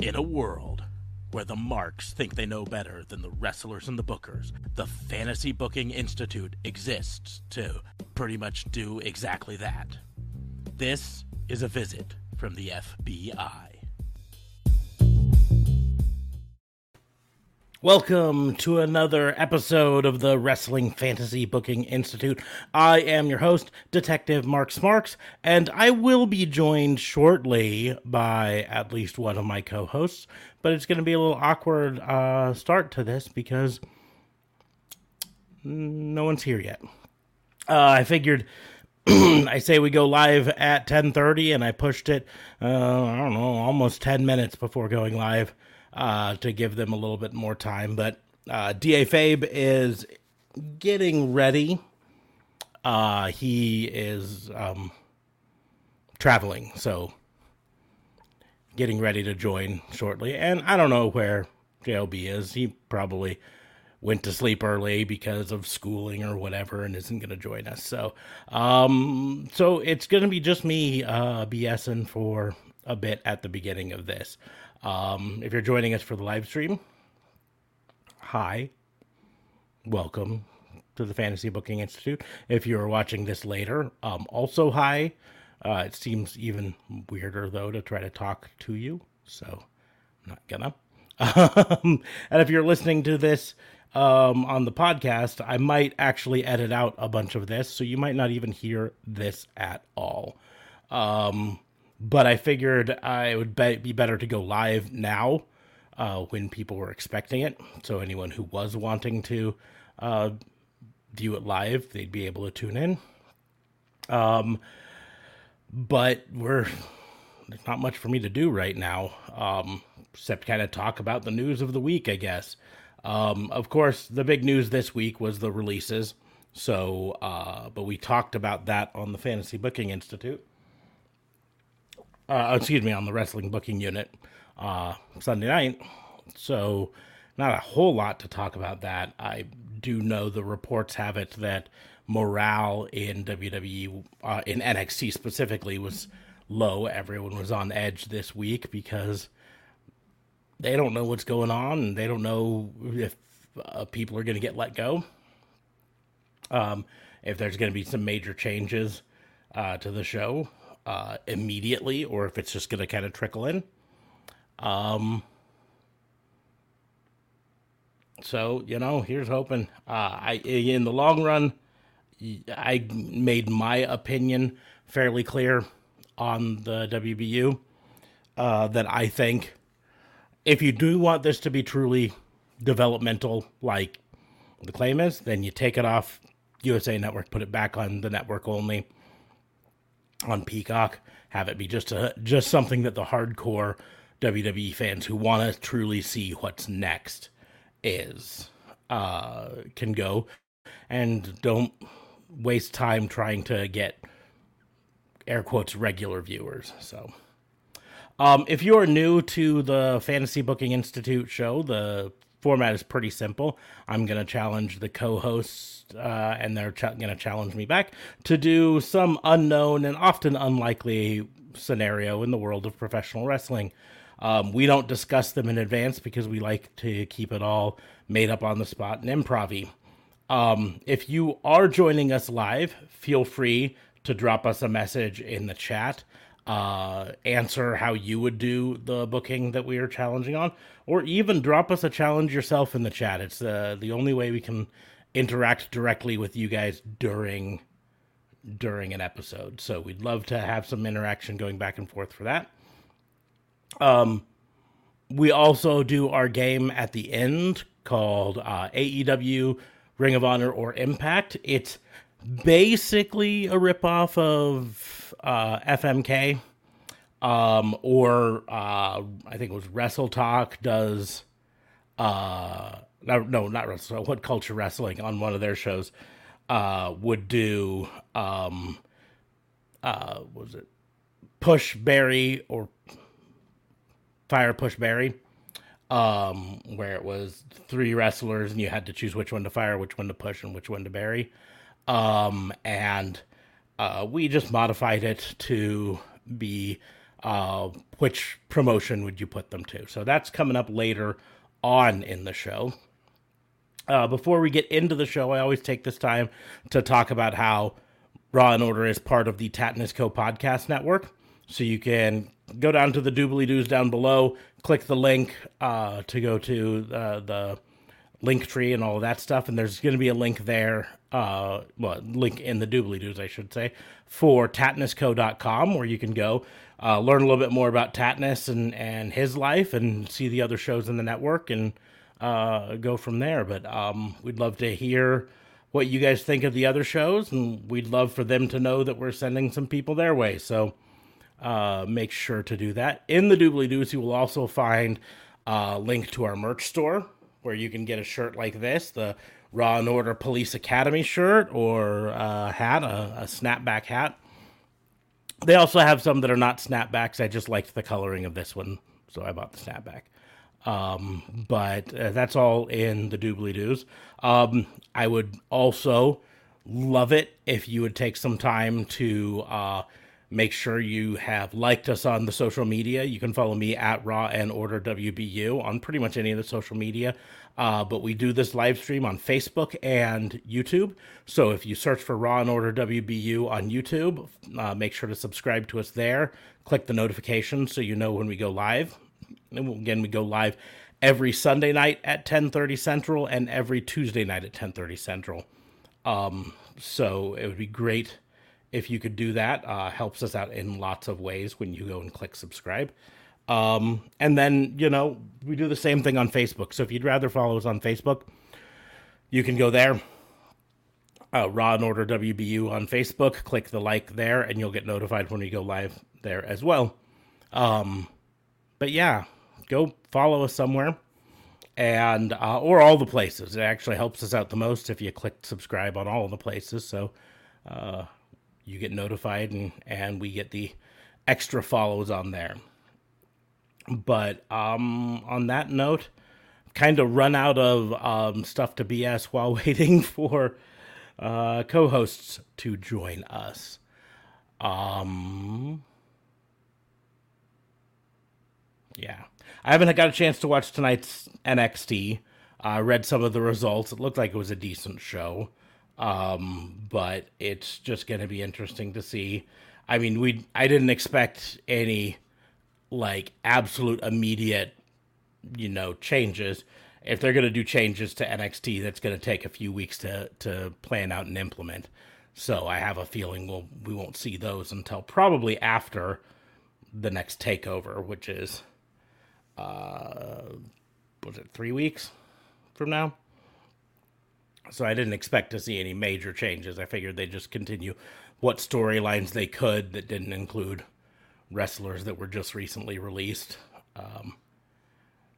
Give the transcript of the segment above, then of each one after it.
In a world where the marks think they know better than the wrestlers and the bookers, the Fantasy Booking Institute exists to pretty much do exactly that. This is a visit from the FBI. Welcome to another episode of the Wrestling Fantasy Booking Institute. I am your host, Detective Mark Smarks, and I will be joined shortly by at least one of my co hosts, but it's going to be a little awkward uh, start to this because no one's here yet. Uh, I figured. I say we go live at 10:30 and I pushed it uh, I don't know almost 10 minutes before going live uh, to give them a little bit more time. But uh, Da Fabe is getting ready. Uh, he is um, traveling, so getting ready to join shortly. And I don't know where JLB is. He probably went to sleep early because of schooling or whatever and isn't going to join us. So, um, so it's going to be just me uh, BSing for a bit at the beginning of this. Um, if you're joining us for the live stream, hi, welcome to the Fantasy Booking Institute. If you're watching this later, um, also hi. Uh, it seems even weirder though to try to talk to you, so I'm not gonna. Um, and if you're listening to this um, on the podcast, I might actually edit out a bunch of this, so you might not even hear this at all. Um, but I figured I would be better to go live now uh, when people were expecting it. So anyone who was wanting to uh, view it live, they'd be able to tune in. Um, but we're there's not much for me to do right now, um, except kind of talk about the news of the week, I guess. Um, of course, the big news this week was the releases. So, uh, but we talked about that on the Fantasy Booking Institute uh, excuse me, on the wrestling booking unit uh, Sunday night. So, not a whole lot to talk about that. I do know the reports have it that morale in WWE, uh, in NXT specifically, was low. Everyone was on edge this week because they don't know what's going on and they don't know if uh, people are going to get let go. Um, if there's going to be some major changes uh, to the show uh, immediately or if it's just going to kind of trickle in. Um, so you know, here's hoping. Uh, I in the long run, I made my opinion fairly clear on the WBU uh, that I think if you do want this to be truly developmental, like the claim is, then you take it off USA Network, put it back on the network only on Peacock, have it be just a just something that the hardcore WWE fans who want to truly see what's next is uh, can go and don't waste time trying to get air quotes regular viewers. So, um, if you are new to the Fantasy Booking Institute show, the format is pretty simple. I'm going to challenge the co hosts, uh, and they're ch- going to challenge me back to do some unknown and often unlikely scenario in the world of professional wrestling. Um, we don't discuss them in advance because we like to keep it all made up on the spot and improv um, if you are joining us live, feel free to drop us a message in the chat uh, answer how you would do the booking that we are challenging on, or even drop us a challenge yourself in the chat. It's uh, the only way we can interact directly with you guys during during an episode. So we'd love to have some interaction going back and forth for that. Um, we also do our game at the end called uh, AEW Ring of Honor or Impact. It's basically a ripoff of uh, FMK, um, or uh, I think it was Wrestle Talk does. Uh, no, no, not Wrestle. What Culture Wrestling on one of their shows uh, would do. Um, uh, was it Push Barry or Fire Push Barry? Um, where it was three wrestlers and you had to choose which one to fire, which one to push, and which one to bury. Um, and uh, we just modified it to be uh, which promotion would you put them to? So that's coming up later on in the show. Uh, before we get into the show, I always take this time to talk about how Raw and Order is part of the Tatnus Co podcast network. So you can go down to the doobly doos down below, click the link uh, to go to uh, the link tree and all of that stuff. And there's going to be a link there, uh, well, link in the doobly doos, I should say, for tatnusco.com where you can go uh, learn a little bit more about Tatnus and, and his life and see the other shows in the network and uh, go from there. But um, we'd love to hear what you guys think of the other shows, and we'd love for them to know that we're sending some people their way. So uh, make sure to do that. In the doobly doos, you will also find a link to our merch store where you can get a shirt like this, the Raw and Order Police Academy shirt, or a hat, a, a snapback hat. They also have some that are not snapbacks. I just liked the coloring of this one, so I bought the snapback. Um, but uh, that's all in the doobly doos. Um, I would also love it if you would take some time to uh, make sure you have liked us on the social media. You can follow me at Raw and Order WBU on pretty much any of the social media. Uh, but we do this live stream on Facebook and YouTube. So if you search for Raw and Order WBU on YouTube, uh, make sure to subscribe to us there. Click the notification so you know when we go live. And again, we go live every Sunday night at 10:30 Central and every Tuesday night at 10:30 Central. Um, so it would be great if you could do that. Uh, helps us out in lots of ways when you go and click subscribe. Um, and then, you know, we do the same thing on Facebook. So if you'd rather follow us on Facebook, you can go there. Uh, Raw and Order WBU on Facebook. Click the like there, and you'll get notified when we go live there as well. Um, but yeah, go follow us somewhere, and uh, or all the places. It actually helps us out the most if you click subscribe on all the places. So uh, you get notified, and and we get the extra follows on there. But um, on that note, kind of run out of um, stuff to BS while waiting for uh, co-hosts to join us. Um, yeah, I haven't got a chance to watch tonight's NXT. I uh, read some of the results. It looked like it was a decent show, um, but it's just going to be interesting to see. I mean, we I didn't expect any like absolute immediate, you know, changes. If they're going to do changes to NXT, that's going to take a few weeks to to plan out and implement. So I have a feeling we'll we won't see those until probably after the next takeover, which is uh was it three weeks from now? So I didn't expect to see any major changes. I figured they'd just continue what storylines they could that didn't include wrestlers that were just recently released. Um,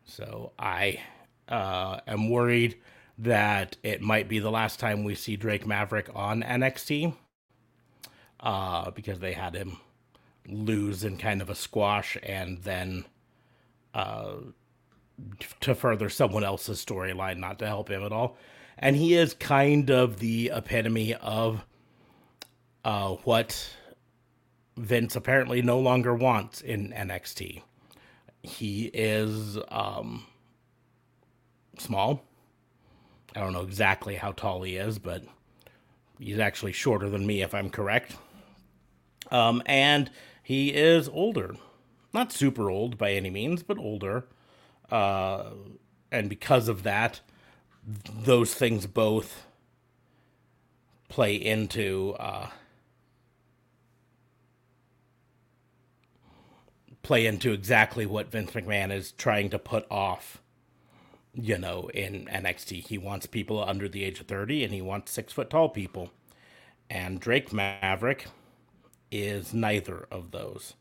so I uh, am worried that it might be the last time we see Drake Maverick on NXT uh, because they had him lose in kind of a squash and then uh, to further someone else's storyline, not to help him at all. And he is kind of the epitome of uh, what Vince apparently no longer wants in NXT. He is um, small. I don't know exactly how tall he is, but he's actually shorter than me, if I'm correct. Um, and he is older. Not super old by any means, but older. Uh, and because of that, those things both play into uh, play into exactly what Vince McMahon is trying to put off, you know, in NXT. He wants people under the age of 30 and he wants six foot tall people. And Drake Maverick is neither of those.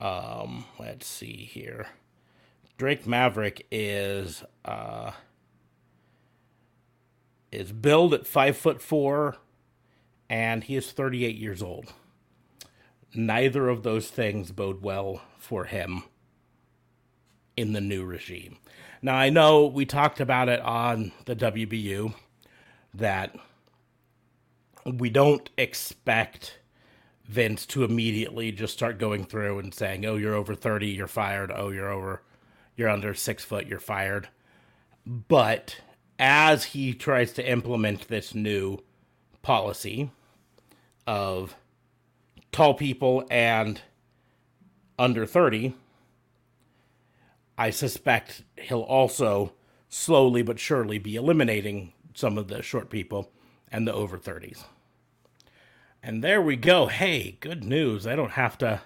Um, let's see here. Drake Maverick is uh is billed at five foot four and he is 38 years old neither of those things bode well for him in the new regime. Now, I know we talked about it on the WBU that we don't expect Vince to immediately just start going through and saying, "Oh, you're over thirty, you're fired. Oh, you're over, you're under six foot, you're fired." But as he tries to implement this new policy of tall people and under 30, I suspect he'll also slowly but surely be eliminating some of the short people and the over 30s. And there we go. Hey, good news. I don't have to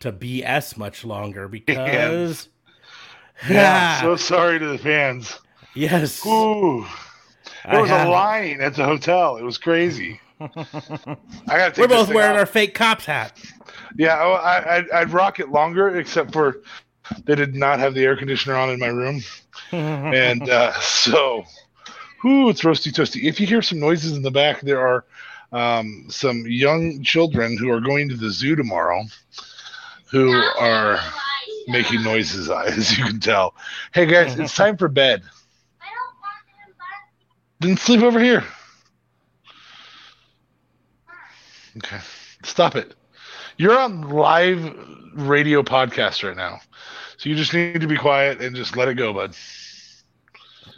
to BS much longer because yeah, so sorry to the fans. Yes. Ooh. There was a line at the hotel. It was crazy. I got. We're both wearing out. our fake cops hat. Yeah, I, I'd, I'd rock it longer, except for they did not have the air conditioner on in my room, and uh, so, whoo, it's roasty toasty. If you hear some noises in the back, there are um, some young children who are going to the zoo tomorrow, who are making noises, as you can tell. Hey guys, it's time for bed. Then sleep over here. Okay. Stop it. You're on live radio podcast right now. So you just need to be quiet and just let it go, bud.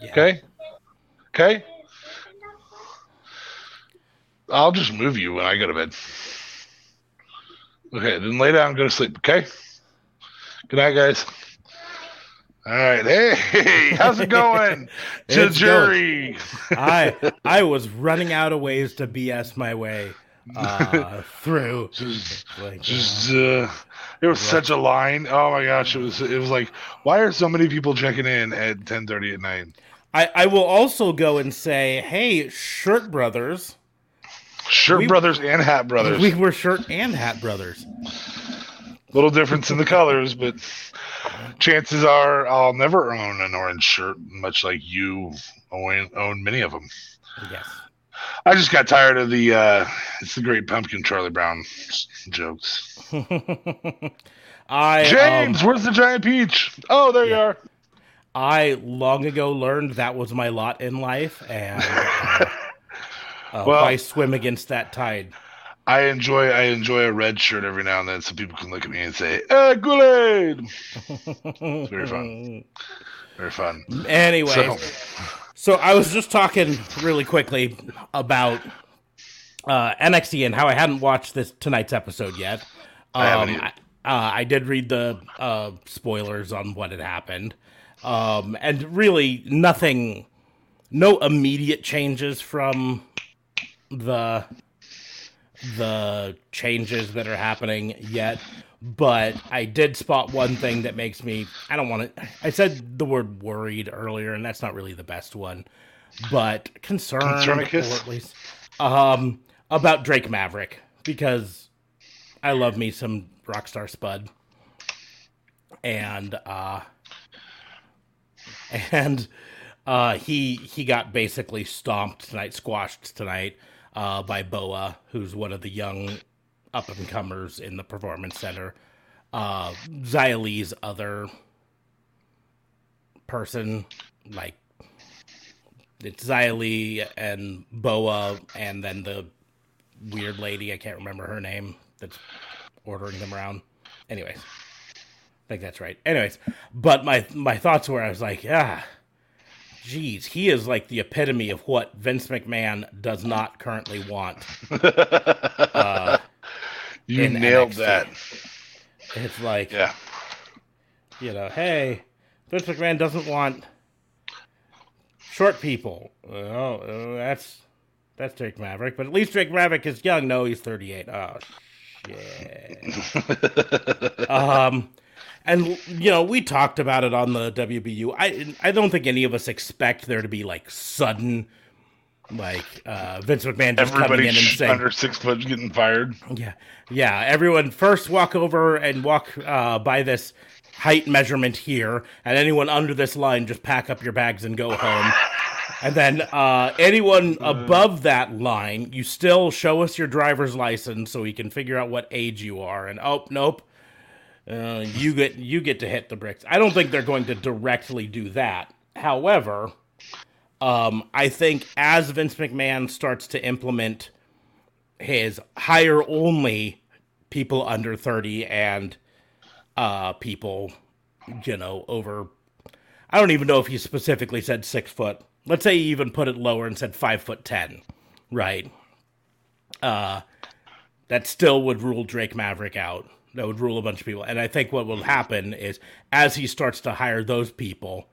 Yeah. Okay? Okay? I'll just move you when I go to bed. Okay, then lay down and go to sleep, okay? Good night, guys. All right. Hey, how's it going? to jury. I I was running out of ways to BS my way uh, through. Just, like, just uh, it was such a line. Oh my gosh, it was it was like, why are so many people checking in at ten thirty at night? I, I will also go and say, hey, Shirt Brothers. Shirt we, Brothers and Hat Brothers. We were Shirt and Hat Brothers. Little difference in the colors, but chances are I'll never own an orange shirt, much like you own, own many of them. Yes. I just got tired of the uh, it's the Great Pumpkin Charlie Brown jokes. I James, um, where's the giant peach? Oh, there yeah. you are. I long ago learned that was my lot in life, and uh, uh, well, I swim against that tide. I enjoy I enjoy a red shirt every now and then, so people can look at me and say, "Eh, Kool it's very fun. Very fun. Anyway, so. so I was just talking really quickly about uh, NXT and how I hadn't watched this tonight's episode yet. Um, I, uh, I, did read the uh, spoilers on what had happened, um, and really nothing, no immediate changes from the the changes that are happening yet, but I did spot one thing that makes me I don't want to I said the word worried earlier and that's not really the best one, but concerned or at least um about Drake Maverick because I love me some Rockstar Spud. And uh and uh he he got basically stomped tonight, squashed tonight uh, by Boa, who's one of the young up and comers in the performance center. Uh, Li's other person, like it's Li and Boa, and then the weird lady, I can't remember her name, that's ordering them around. Anyways, I think that's right. Anyways, but my my thoughts were, I was like, yeah Jeez, he is like the epitome of what Vince McMahon does not currently want. uh, you nailed NXT. that. It's like, yeah, you know, hey, Vince McMahon doesn't want short people. Oh, that's that's Drake Maverick, but at least Drake Maverick is young. No, he's thirty-eight. Oh shit. um, and you know we talked about it on the WBU. I I don't think any of us expect there to be like sudden like uh, Vince McMahon just Everybody coming in and saying under six foot getting fired. Yeah, yeah. Everyone first walk over and walk uh, by this height measurement here, and anyone under this line just pack up your bags and go home. and then uh, anyone above that line, you still show us your driver's license so we can figure out what age you are. And oh, nope, uh, you get you get to hit the bricks. I don't think they're going to directly do that. However, um, I think as Vince McMahon starts to implement his hire only people under 30 and uh people you know over I don't even know if he specifically said six foot. Let's say he even put it lower and said five foot ten, right? Uh, that still would rule Drake Maverick out. That would rule a bunch of people. And I think what will happen is as he starts to hire those people,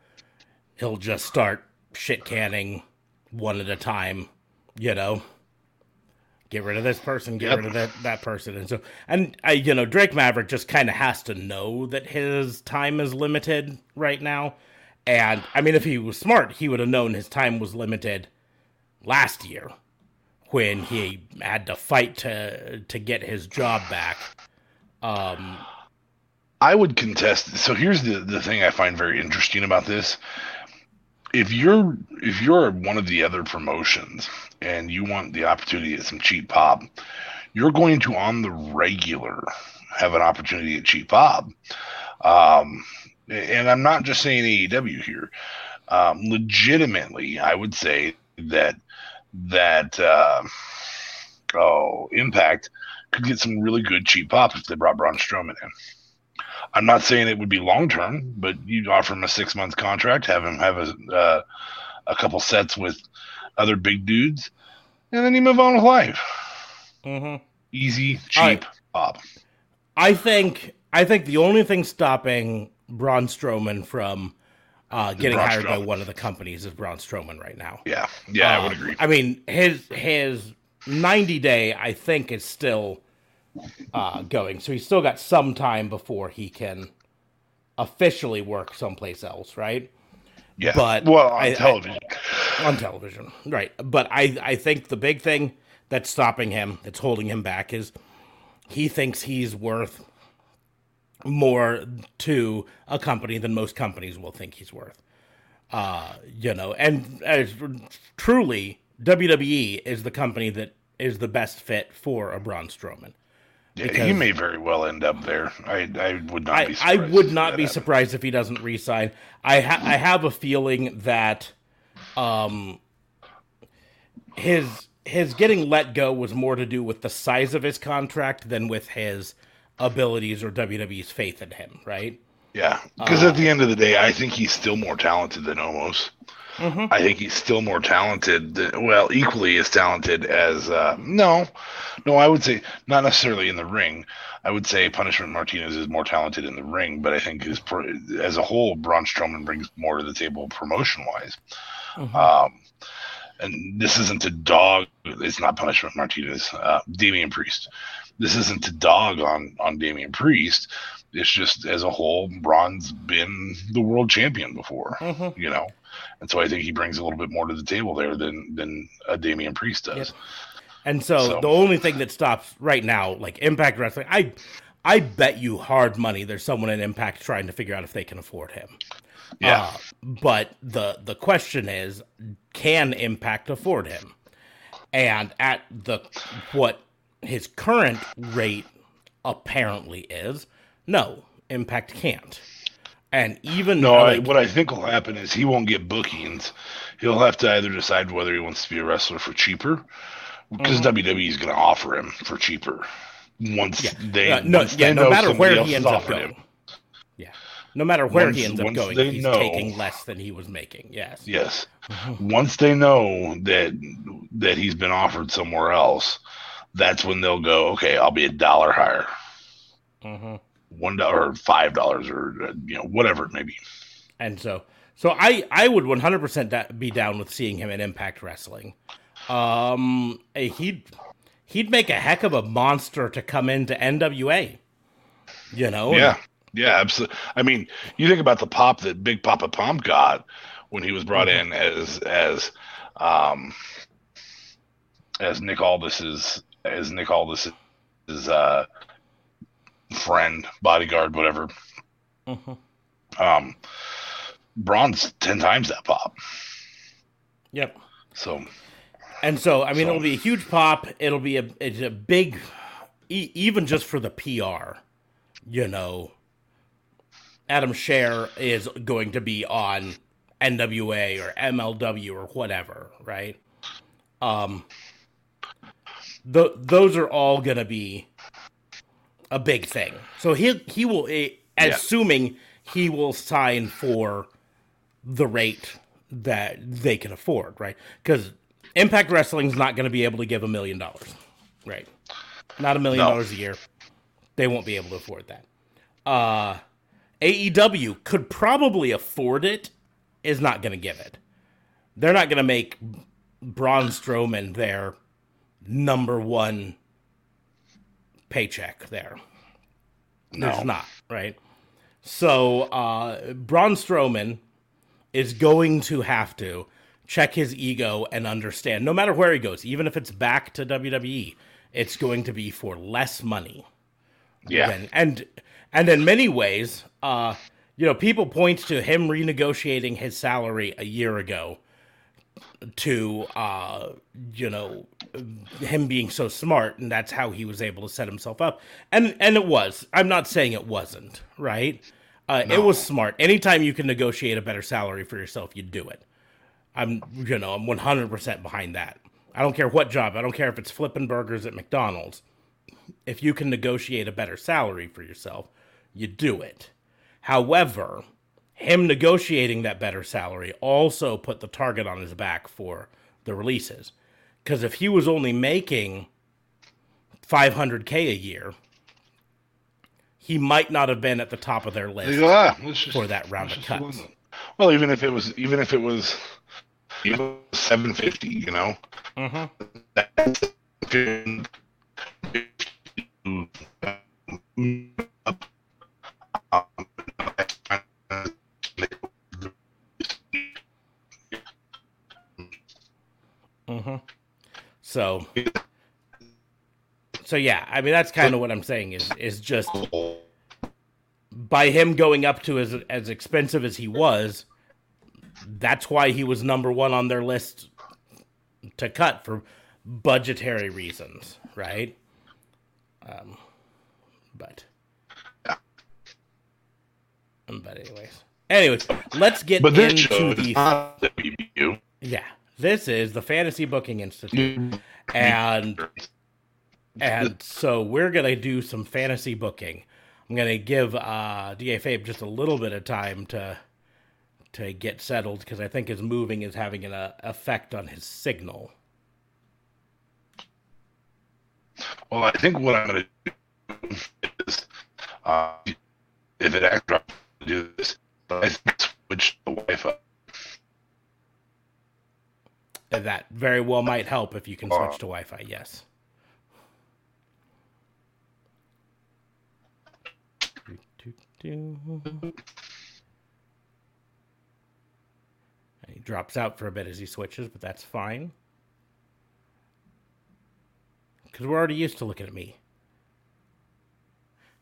he'll just start shit canning one at a time, you know. Get rid of this person, get Yep. rid of that, that person. And so and I you know, Drake Maverick just kinda has to know that his time is limited right now. And I mean if he was smart, he would have known his time was limited last year when he had to fight to to get his job back. Um, I would contest. So here's the the thing I find very interesting about this. If you're if you're one of the other promotions and you want the opportunity at some cheap pop, you're going to on the regular have an opportunity at cheap pop. Um, and I'm not just saying AEW here. Um, legitimately, I would say that that uh, oh Impact could get some really good cheap pop if they brought Braun Strowman in. I'm not saying it would be long term, but you'd offer him a six month contract, have him have a uh, a couple sets with other big dudes, and then you move on with life. mhm. Easy, cheap pop. I think I think the only thing stopping Braun Strowman from uh, getting hired by one of the companies is Braun Strowman right now. Yeah, yeah, I would Um, agree. I mean, his his ninety day, I think, is still uh, going. So he's still got some time before he can officially work someplace else, right? Yeah, but well, on I- I- television, On television, right? But I I think the big thing that's stopping him, that's holding him back, is he thinks he's worth more to a company than most companies will think he's worth. Uh, you know, and as truly, WWE is the company that is the best fit for a Braun Strowman. Yeah, he may very well end up there. I, I would not I, be. I Surprised would if not be happened. surprised if he doesn't resign. I ha- I have a feeling that um his his getting let go was more to do with the size of his contract than with his abilities or WWE's faith in him, right? Yeah, because Uh, at the end of the day, I think he's still more talented than Omos. Mhm. I think he's still more talented. Than, well, equally as talented as uh, no, no. I would say not necessarily in the ring. I would say Punishment Martinez is more talented in the ring, but I think his as a whole, Braun Strowman brings more to the table promotion wise. Mhm. Um, and this isn't a dog. It's not Punishment Martinez. Uh, Damian Priest. This isn't a dog on on Damian Priest. It's just as a whole, Braun's been the world champion before, Mhm. you know, and so I think he brings a little bit more to the table there than than a Damian Priest does. And so, So- the only thing that stops right now, like Impact Wrestling, I I bet you hard money there's someone in Impact trying to figure out if they can afford him. Yeah, Uh, but the the question is, can Impact afford him? And at the what his current rate apparently is, no, Impact can't. And even no. I, like, what I think will happen is he won't get bookings. He'll have to either decide whether he wants to be a wrestler for cheaper, because Mhm. WWE is going to offer him for cheaper once yeah, they uh, no, once yeah, they no know matter where he ends up going. him. Yeah, no matter where he ends up going, he's know- taking less than he was making. Yes. Yes. Mhm. Once they know that that he's been offered somewhere else, that's when they'll go, okay, I'll be a dollar higher, Mhm. One dollar or five dollars or uh, you know whatever it may be. And so, so I I would 100% da- be down with seeing him in Impact Wrestling. Um, he'd he'd make a heck of a monster to come into NWA. You know, Yeah, yeah, absolutely. I mean, you think about the pop that Big Papa Pump got when he was brought in as as um as Nick Aldis's as Nick Aldis's uh friend, bodyguard, whatever. Mhm. Um, Braun's ten times that pop. Yep. So And so, I mean, So- it'll be a huge pop. It'll be a it's a big, e- even just for the PR. You know, Adam Scherr is going to be on NWA or MLW or whatever, right? Um, th- those are all going to be a big thing. So he he will, eh, assuming he will sign for the rate that they can afford, right? Because Impact Wrestling's not going to be able to give a million dollars, right? Not a million No. dollars a year. They won't be able to afford that. Uh, AEW could probably afford it, is not going to give it. They're not going to make Braun Strowman their number one paycheck there. There's not, right? So uh, Braun Strowman is going to have to check his ego and understand, no matter where he goes, even if it's back to WWE, it's going to be for less money. Yeah. And and, and in many ways, uh, you know, people point to him renegotiating his salary a year ago to uh, you know him being so smart and that's how he was able to set himself up. And and it was. I'm not saying it wasn't right? Uh, it was smart. Anytime you can negotiate a better salary for yourself you do it. I'm you know i'm 100% behind that. I don't care what job. I don't care if it's flipping burgers at mcdonald's. If you can negotiate a better salary for yourself you do it. However him negotiating that better salary also put the target on his back for the releases. Because if he was only making 500k a year, he might not have been at the top of their list go, ah, just, for that round of cuts. Well, even if it was, even if it was, even seven fifty, you know, Mhm. that's So, so yeah, I mean that's kind of what I'm saying is is just by him going up to as as expensive as he was, that's why he was number one on their list to cut for budgetary reasons, right? Um, but but anyways, anyways, let's get But into show is the not the yeah. This is the Fantasy Booking Institute, and and so we're gonna do some fantasy booking. I'm gonna give uh, Da Fabe just a little bit of time to to get settled because I think his moving is having an uh, effect on his signal. Well, I think what I'm going to do is, uh, if it actually to do this, but I switch the Wi-Fi. That very well might help if you can switch uh. to Wi-Fi. Yes. And he drops out for a bit as he switches, but that's fine. Because we're already used to looking at me.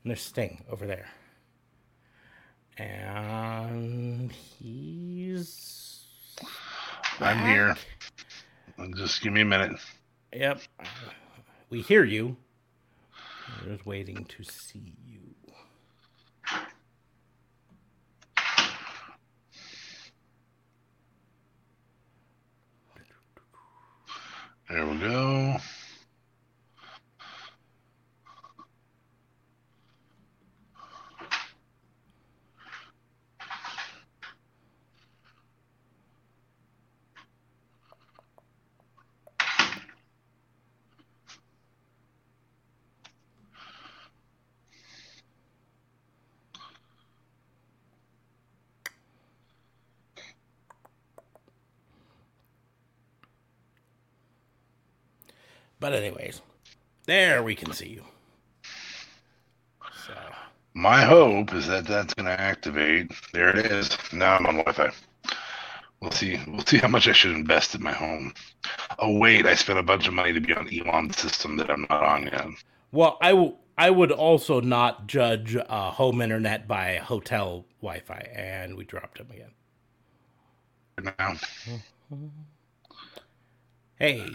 And there's Sting over there. And he's. I'm here. Just give me a minute. Yep. We hear you. We're just waiting to see you. There we go. But anyways, there we can see you. So My hope is that that's going to activate. There it is. Now I'm on Wi-Fi. We'll see. We'll see how much I should invest in my home. Oh wait, I spent a bunch of money to be on Elon's system that I'm not on yet. well, I will. I would also not judge uh, home internet by hotel Wi-Fi, and we dropped him again. Now Hey,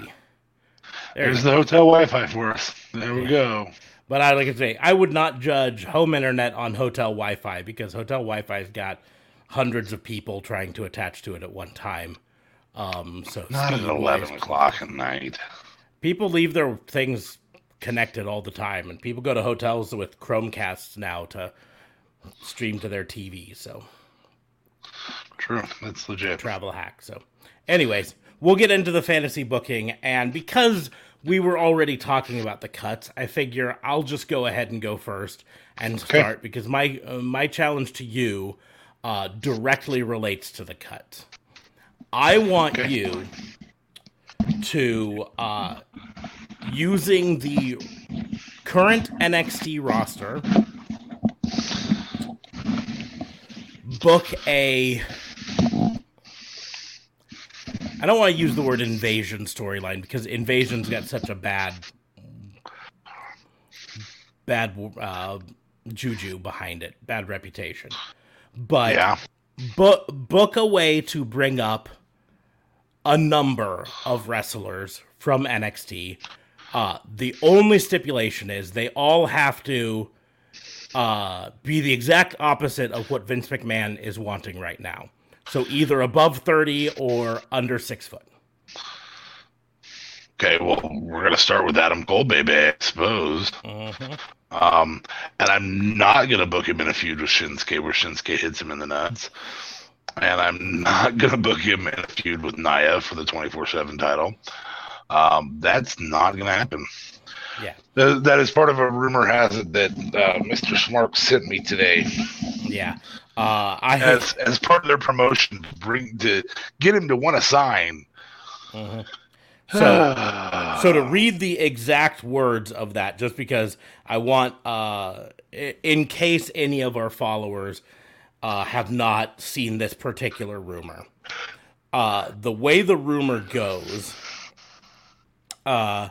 there's the hotel Wi-Fi for us. There we go. But I like to say, I would not judge home internet on hotel Wi-Fi because hotel Wi-Fi's got hundreds of people trying to attach to it at one time. Um, so Not at eleven o'clock at night. people leave their things connected all the time, and people go to hotels with Chromecasts now to stream to their TV. So True, that's legit. travel hack. So, anyways, we'll get into the fantasy booking, and because we were already talking about the cuts, I figure I'll just go ahead and go first and start because my uh, my challenge to you uh, directly relates to the cut. I want Okay. you to uh, using the current NXT roster book a I don't want to use the word invasion storyline because invasion's got such a bad bad uh, juju behind it, bad reputation. But Yeah, book book a way to bring up a number of wrestlers from NXT. Uh, the only stipulation is they all have to uh, be the exact opposite of what Vince McMahon is wanting right now. So either above 30 or under six foot. Okay, well, we're gonna start with Adam Cole, baby, I suppose. Um, and I'm not gonna book him in a feud with Shinsuke where Shinsuke hits him in the nuts. And I'm not gonna book him in a feud with Nia for the 24/7 title. Um, that's not gonna happen. Yeah. That, that is part of a rumor has it that uh, Mr. Smart sent me today Yeah. Uh, I as as part of their promotion to bring to get him to want to sign. Mhm. So, so to read the exact words of that, just because I want, uh, in case any of our followers uh, have not seen this particular rumor, uh, the way the rumor goes, uh,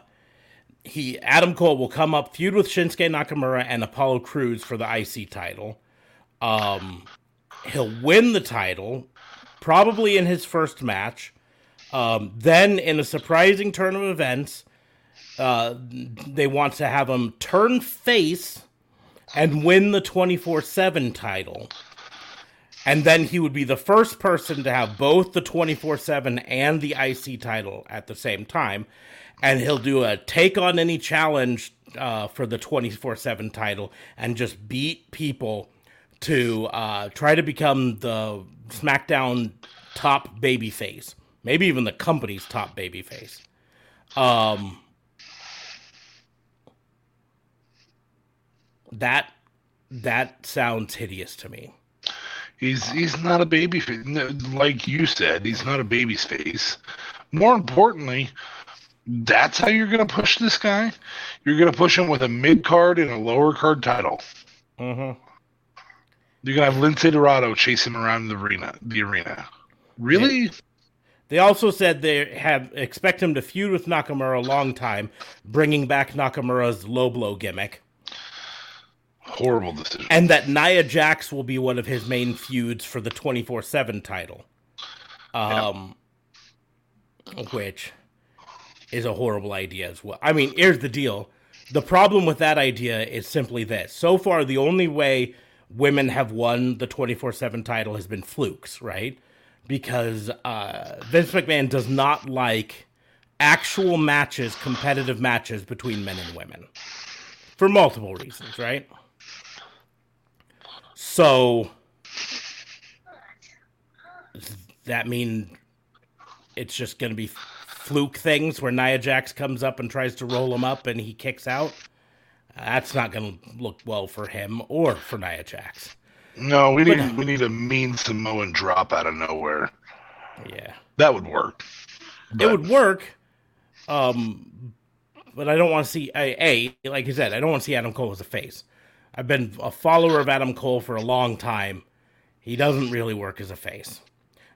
he Adam Cole will come up feud with Shinsuke Nakamura and Apollo Crews for the IC title. Um, he'll win the title, probably in his first match. Um, then, in a surprising turn of events, uh, they want to have him turn face and win the 24 7 title. And then he would be the first person to have both the 24 7 and the IC title at the same time. And he'll do a take on any challenge uh, for the 24 7 title and just beat people to uh, try to become the SmackDown top babyface, maybe even the company's top babyface. Um, that that sounds hideous to me. He's he's not a baby face. Like you said, he's not a baby's face. More importantly, that's how you're going to push this guy. You're going to push him with a mid card and a lower card title. Mm-hmm. You're to have Lince Dorado chase him around the arena. The arena. Really? They also said they have expect him to feud with Nakamura a long time, bringing back Nakamura's low blow gimmick, Horrible decision. and that Nia Jax will be one of his main feuds for the twenty four seven title. Um, which is a horrible idea as well. I mean, here's the deal: the problem with that idea is simply this. So far, the only way women have won the twenty four seven title has been flukes, right? because uh, Vince McMahon does not like actual matches, competitive matches between men and women for multiple reasons, right? So that mean it's just going to be fluke things where Nia Jax comes up and tries to roll him up and he kicks out? That's not going to look well for him or for Nia Jax. No, we need we need a mean Samoan drop out of nowhere. Yeah. That would work. it would work um but i don't want to see a, a like i said i don't want to see adam cole as a face i've been a follower of adam cole for a long time he doesn't really work as a face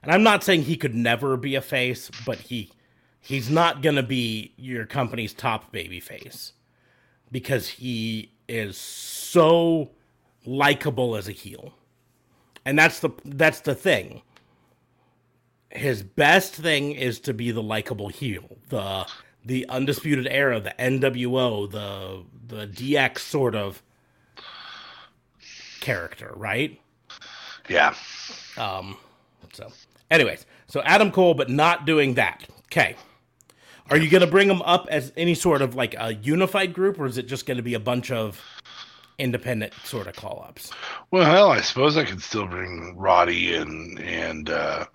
and i'm not saying he could never be a face but he he's not going to be your company's top baby face because he is so likable as a heel and that's the that's the thing his best thing is to be the likable heel, the the undisputed era, the NWO, the the DX sort of character, right? Yeah. Um, so, anyways, so Adam Cole, but not doing that. Okay. Are you going to bring them up as any sort of like a unified group, or is it just going to be a bunch of independent sort of call ups? Well, hell, I suppose I could still bring Roddy and and uh,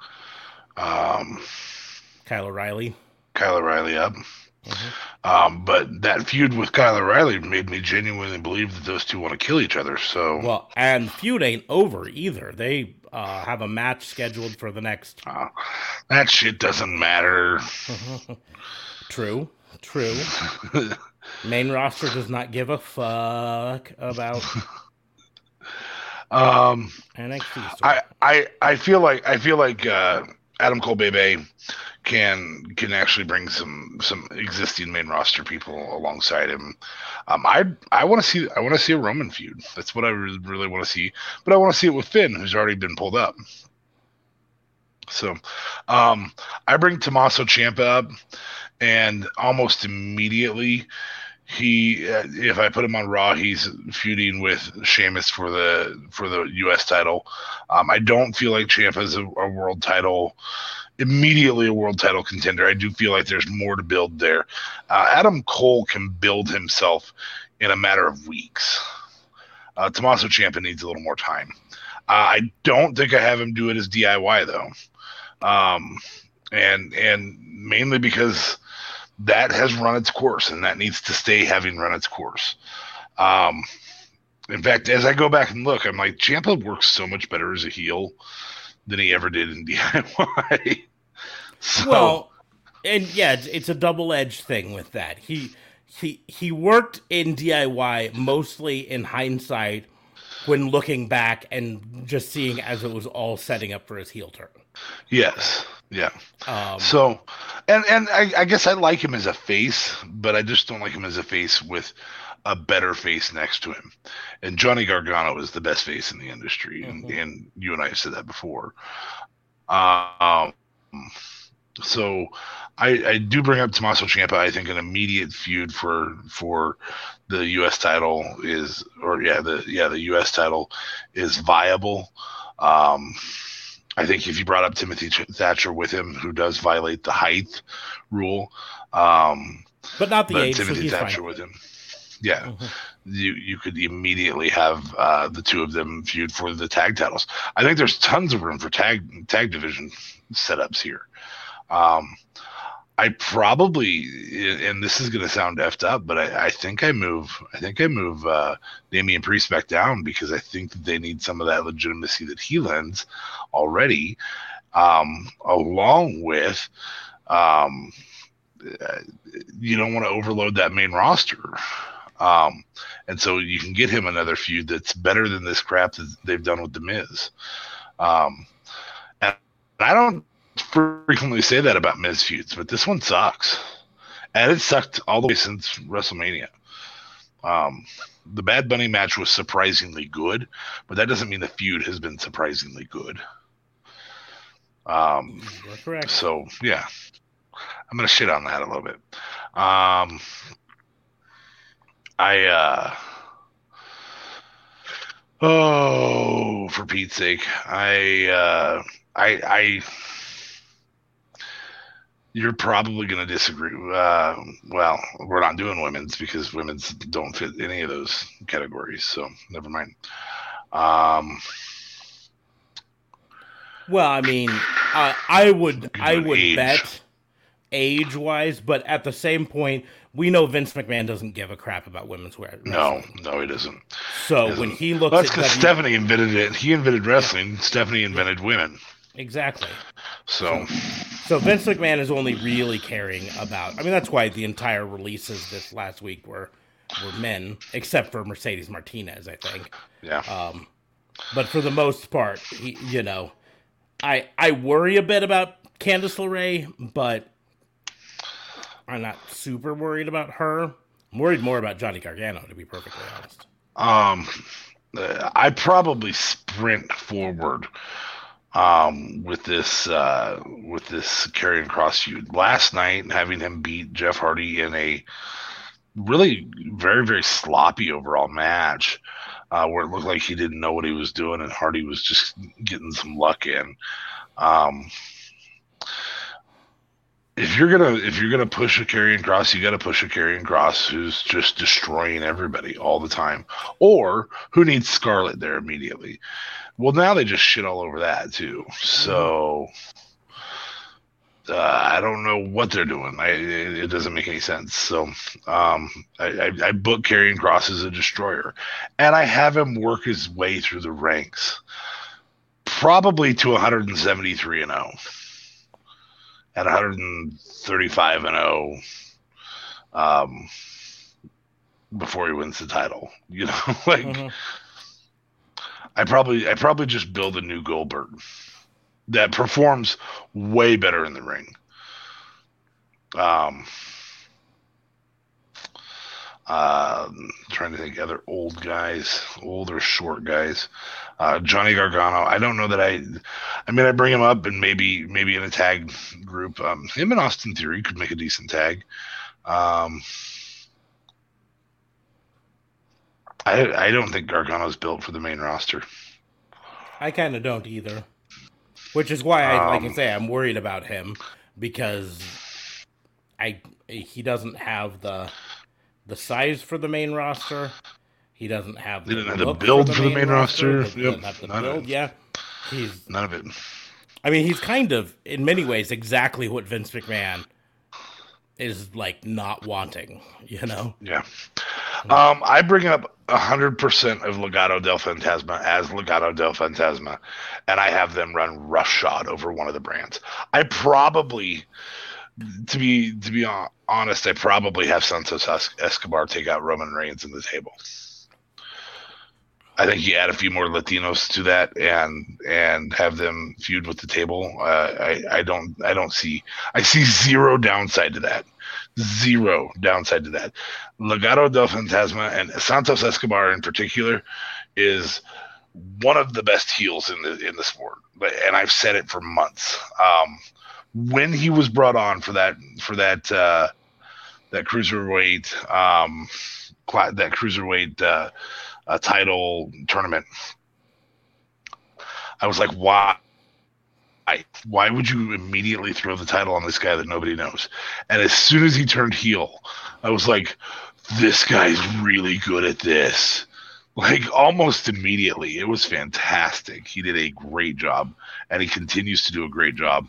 um, Kyle O'Reilly. Kyle O'Reilly up. Mm-hmm. Um, but that feud with Kyle O'Reilly made me genuinely believe that those two want to kill each other. So well, and feud ain't over either. They uh, have a match scheduled for the next. Uh, that shit doesn't matter. true, true. Main roster does not give a fuck about um NXT. I, I I feel like I feel like uh, Adam Cole Bebe can can actually bring some some existing main roster people alongside him. Um, I I want to see I want to see a Roman feud. That's what I really, really want to see. But I want to see it with Finn, who's already been pulled up. So, um, I bring Tommaso Ciampa up, and almost immediately he uh, if I put him on Raw, he's feuding with Sheamus for the for the U.S. title. Um, I don't feel like Ciampa is a, a, world title immediately a world title contender. I do feel like there's more to build there. Uh, Adam Cole can build himself in a matter of weeks. Uh, Tommaso Ciampa needs a little more time. Uh, I don't think I have him do it as DIY though, um, and and mainly because that has run its course, and that needs to stay having run its course. Um, in fact, as I go back and look, I'm like, Ciampa works so much better as a heel than he ever did in DIY. so, well, and yeah, it's, it's a double edged thing with that. He he he worked in DIY mostly in hindsight when looking back and just seeing as it was all setting up for his heel turn. Yes. Yeah. Um, so, and and I, I, guess I like him as a face, but I just don't like him as a face with a better face next to him. And Johnny Gargano is the best face in the industry, mm-hmm. and, and, you and I have said that before. Um, so I, I do bring up Tommaso Ciampa. I think an immediate feud for for the U.S. title is, or yeah, the yeah the U.S. title is viable. Um, I think if you brought up Timothy Thatcher with him, who does violate the height rule, um, but not the but age. Timothy so Thatcher fine. with him, yeah, mm-hmm. you you could immediately have uh, the two of them feud for the tag titles. I think there's tons of room for tag tag division setups here. Um, I probably, and this is going to sound effed up, but I, I, think I move, I think I move uh, Damian Priest back down because I think that they need some of that legitimacy that he lends already, um, along with, um, you don't want to overload that main roster. Um, and so you can get him another feud that's better than this crap that they've done with The Miz. Um, and I don't frequently say that about Miz feuds, but this one sucks, and it sucked all the way since WrestleMania. Um, the Bad Bunny match was surprisingly good, but that doesn't mean the feud has been surprisingly good. Um. So yeah, I'm gonna shit on that a little bit. Um, I uh, oh, for Pete's sake, I uh, I I you're probably going to disagree. Uh, well, we're not doing women's because women's don't fit any of those categories. So never mind. Um, well, I mean, uh, I would I would age. bet age wise, but at the same point, we know Vince McMahon doesn't give a crap about women's wear. No, no, he doesn't. So he doesn't. when he looks, well, that's because Stephanie invented it. He invented wrestling. Stephanie invented women. Exactly. So, so Vince McMahon is only really caring about. I mean, that's why the entire releases this last week were were men, except for Mercedes Martinez, I think. Yeah. Um, but for the most part, he, you know, I I worry a bit about Candice LeRae, but I'm not super worried about her. I'm worried more about Johnny Gargano, to be perfectly honest. Um, I probably sprint forward um, with this uh, with this Karrion Kross feud last night, having him beat Jeff Hardy in a really very very sloppy overall match, uh, where it looked like he didn't know what he was doing, and Hardy was just getting some luck in. Um, if you're gonna if you're gonna push a Karrion Kross, you got to push a Karrion Kross who's just destroying everybody all the time, or who needs Scarlett there immediately. Well, now they just shit all over that too. So uh, I don't know what they're doing. I, it, it doesn't make any sense. So um, I, I, I book Karrion Kross as a destroyer, and I have him work his way through the ranks, probably to 173 and 0 at 135 and 0 um, before he wins the title. You know, like mm-hmm. I probably I probably just build a new Goldberg that performs way better in the ring. Um, uh, trying to think other old guys, older short guys. Uh, Johnny Gargano. I don't know that I. I mean, I bring him up and maybe maybe in a tag group. Um, him and Austin Theory could make a decent tag. Um, I I don't think Gargano's built for the main roster. I kind of don't either. Which is why, I, like I um, say, I'm worried about him because I he doesn't have the the size for the main roster. He doesn't have the, have the build for the, for the main, roster. roster. Yep. Have the build. Yeah, he's none of it. I mean, he's kind of, in many ways, exactly what Vince McMahon is like not wanting. You know? Yeah. Um, I bring up hundred percent of Legado del Fantasma as Legado del Fantasma, and I have them run roughshod over one of the brands. I probably, to be to be honest, I probably have Santos Escobar take out Roman Reigns in the table. I think you add a few more Latinos to that and and have them feud with the table. Uh, I I don't I don't see I see zero downside to that. Zero downside to that. Legado del Fantasma and Santos Escobar in particular is one of the best heels in the in the sport, and I've said it for months. Um, when he was brought on for that for that uh, that cruiserweight um, that cruiserweight uh, uh, title tournament, I was like, why? Why would you immediately throw the title on this guy that nobody knows? And as soon as he turned heel, I was like, this guy's really good at this. Like almost immediately. It was fantastic. He did a great job and he continues to do a great job.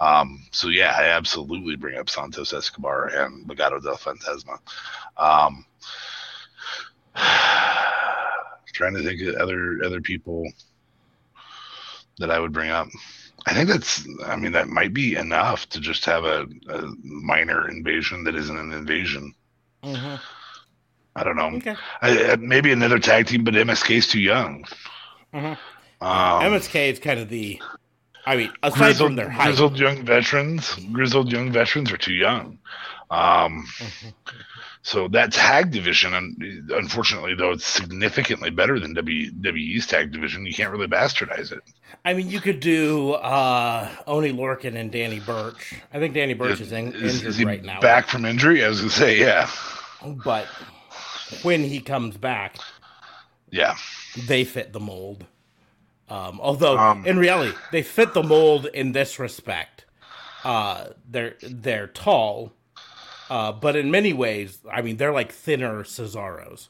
Um, so yeah, I absolutely bring up Santos Escobar and Legado del Fantasma. Um, trying to think of other other people that I would bring up. I think that's. I mean, that might be enough to just have a, a minor invasion that isn't an invasion. Mm-hmm. I don't know. Okay. I, maybe another tag team, but MSK is too young. Mm-hmm. Um, MSK is kind of the. I mean, aside grizzled, from their height, grizzled young veterans, grizzled young veterans are too young. Um, mm-hmm. So that tag division, unfortunately, though, it's significantly better than WWE's tag division. You can't really bastardize it. I mean, you could do uh, Oney Lorcan and Danny Burch. I think Danny Burch is, is in, injured is right now. Back from injury, I was gonna say, yeah. But when he comes back, yeah, they fit the mold. Um, although um, in reality, they fit the mold in this respect. Uh, they're they're tall uh, but in many ways, I mean, they're like thinner Cesaros.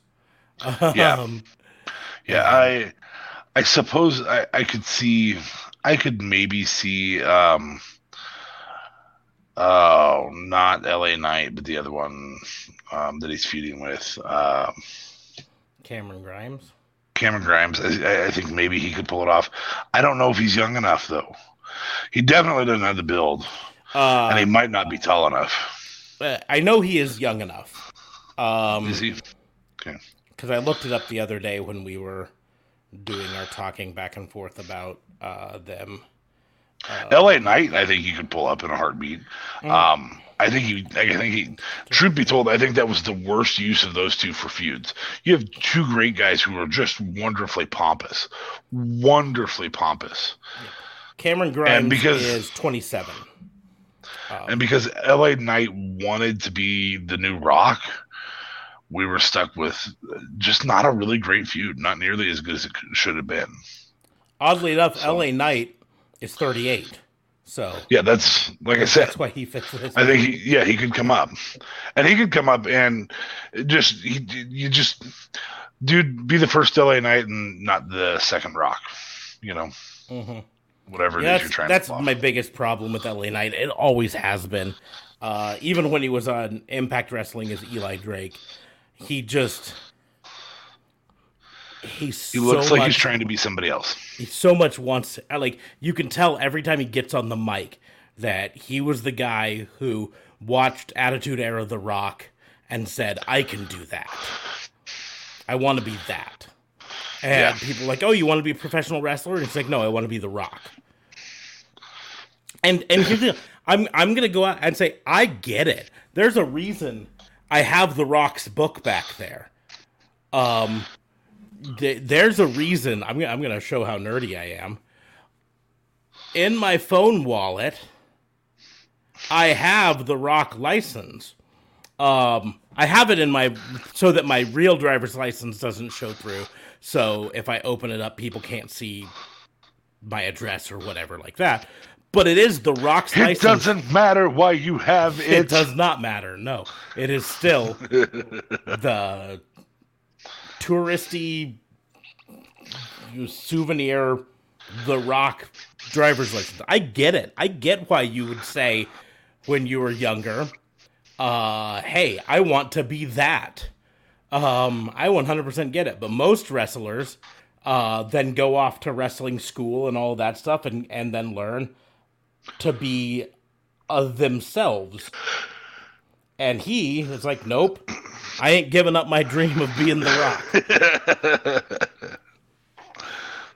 yeah. Um, yeah, I I suppose I, I could see I could maybe see um oh not LA Knight, but the other one um, that he's feuding with. Um, Cameron Grimes. Cameron Grimes. I, I, think maybe he could pull it off. I don't know if he's young enough though. He definitely doesn't have the build, uh, and he might not be tall enough. Uh, I know he is young enough. Um, is he? Okay. Because I looked it up the other day when we were doing our talking back and forth about uh, them. Uh, L.A. Knight, I think he could pull up in a heartbeat. Mm. Um, I think he. I think he. Truth be told, I think that was the worst use of those two for feuds. You have two great guys who are just wonderfully pompous, wonderfully pompous. Cameron Grimes because, is twenty-seven. Um, and because LA Knight wanted to be the new Rock, we were stuck with just not a really great feud, not nearly as good as it should have been. Oddly enough, so, LA Knight is 38. So Yeah, that's like I said. that's why he fits this. I think he, yeah, he could come up, and he could come up and just he, you just dude be the first LA Knight and not the second Rock, you know, Mhm. Whatever it Yeah, is you're that's, trying that's my biggest problem with LA Knight. It always has been. Uh, even when he was on Impact Wrestling as Eli Drake, he just he's He looks so like much, he's trying to be somebody else. he so much wants uh, like you can tell every time he gets on the mic that he was the guy who watched Attitude Era The Rock and said, "I can do that. I want to be that." And Yeah. people are like, "Oh, you want to be a professional wrestler?" And it's like, "No, I want to be The Rock." And and here's the I'm I'm gonna go out and say I get it. There's a reason I have The Rock's book back there. Um, th- there's a reason I'm I'm gonna show how nerdy I am. In my phone wallet, I have the Rock license. Um, I have it in my so that my real driver's license doesn't show through. So if I open it up, people can't see my address or whatever like that. But it is the Rock's It license. It doesn't matter why you have it. It does not matter. No, it is still the touristy souvenir, the Rock driver's license. I get it. I get why you would say when you were younger, uh, "Hey, I want to be that." Um, I 100% get it. But most wrestlers uh, then go off to wrestling school and all that stuff, and and then learn to be uh, themselves. And he is like, nope, I ain't giving up my dream of being the Rock.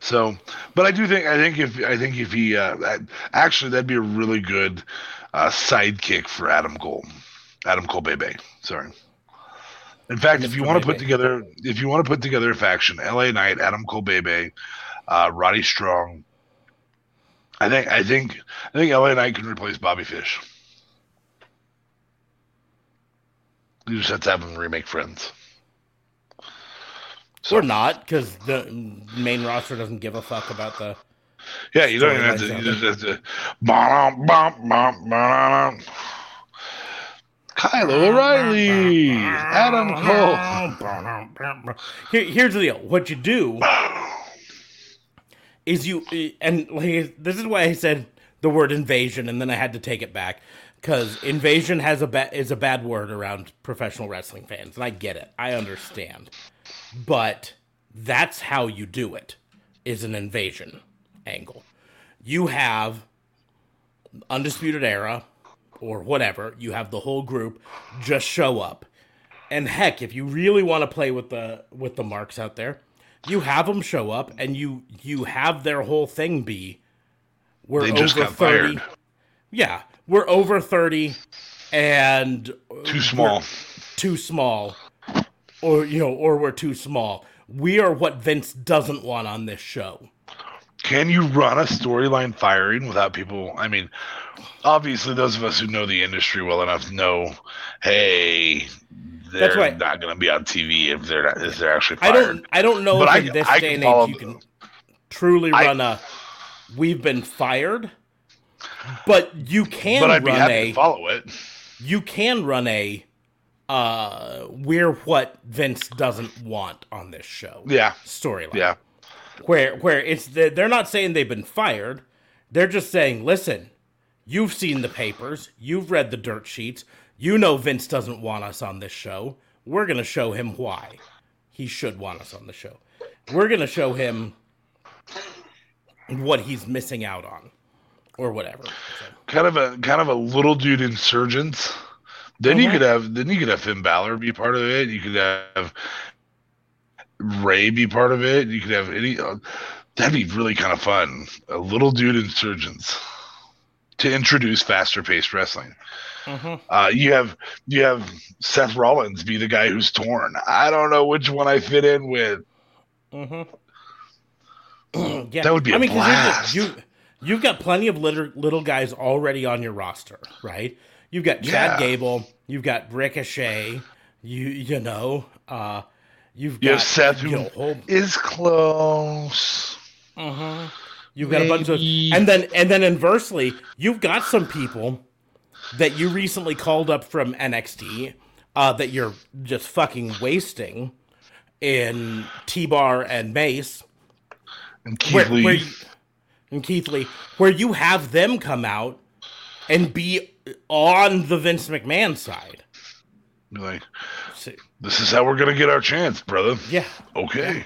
So, but I do think I think if I think if he uh, actually that'd be a really good uh, sidekick for Adam Cole, Adam Cole Bebe. Sorry. In fact, if you want to put together if you want to put together a faction, LA Knight, Adam Cole Bebe, uh, Roddy Strong. I think I think I think LA Knight can replace Bobby Fish. You just have to have him remake Friends. So- Or not, because the main roster doesn't give a fuck about the. Yeah, you don't even have to. You just have to. Kyle O'Reilly, Adam Cole. Here, here's the deal. What you do is you, and like, this is why I said the word invasion, and then I had to take it back because invasion has a ba- is a bad word around professional wrestling fans, and I get it. I understand, but that's how you do it. Is an invasion angle. You have undisputed era or whatever. You have the whole group just show up. And heck, if you really want to play with the with the marks out there, you have them show up and you you have their whole thing be we're They over just got 30. fired. Yeah, we're over 30 and Too small. too small or you know or we're too small. We are what Vince doesn't want on this show. Can you run a storyline firing without people? I mean, obviously, those of us who know the industry well enough know, hey, they're not going to be on TV if they're not, if they're actually fired. I don't I don't know But if I- in this I day and age you can truly I- run a we've been fired. But you can but I'd be run happy a to follow it. you can run a uh we're what Vince doesn't want on this show Yeah, storyline. yeah. Where where it's the, they're not saying they've been fired. They're just saying, "Listen, you've seen the papers, you've read the dirt sheets. You know Vince doesn't want us on this show. We're going to show him why he should want us on the show. We're going to show him what he's missing out on or whatever." So, kind of a kind of a little dude insurgents. Then you could have then you could have Finn Balor be part of it. You could have Rey be part of it. You could have any. Uh, that'd be really kind of fun. A little dude insurgents to introduce faster paced wrestling. mhm. Uh, you have you have Seth Rollins be the guy who's torn. I don't know which one I fit in with. Mm-hmm. yeah, That would be a 'cause mean, blast. You you've got plenty of little little guys already on your roster, right? You've got Chad Yeah. Gable, you've got Ricochet, you you know, uh, you've got You have Seth who whole, is close. Mhm. You've got a bunch of, and then and then inversely, you've got some people that you recently called up from NXT uh, that you're just fucking wasting in T Bar and Mace, And Keith where, Lee. where you, and Keith Lee, where you have them come out and be on the Vince McMahon side. Like, So, this is how we're gonna get our chance, brother. yeah, Okay.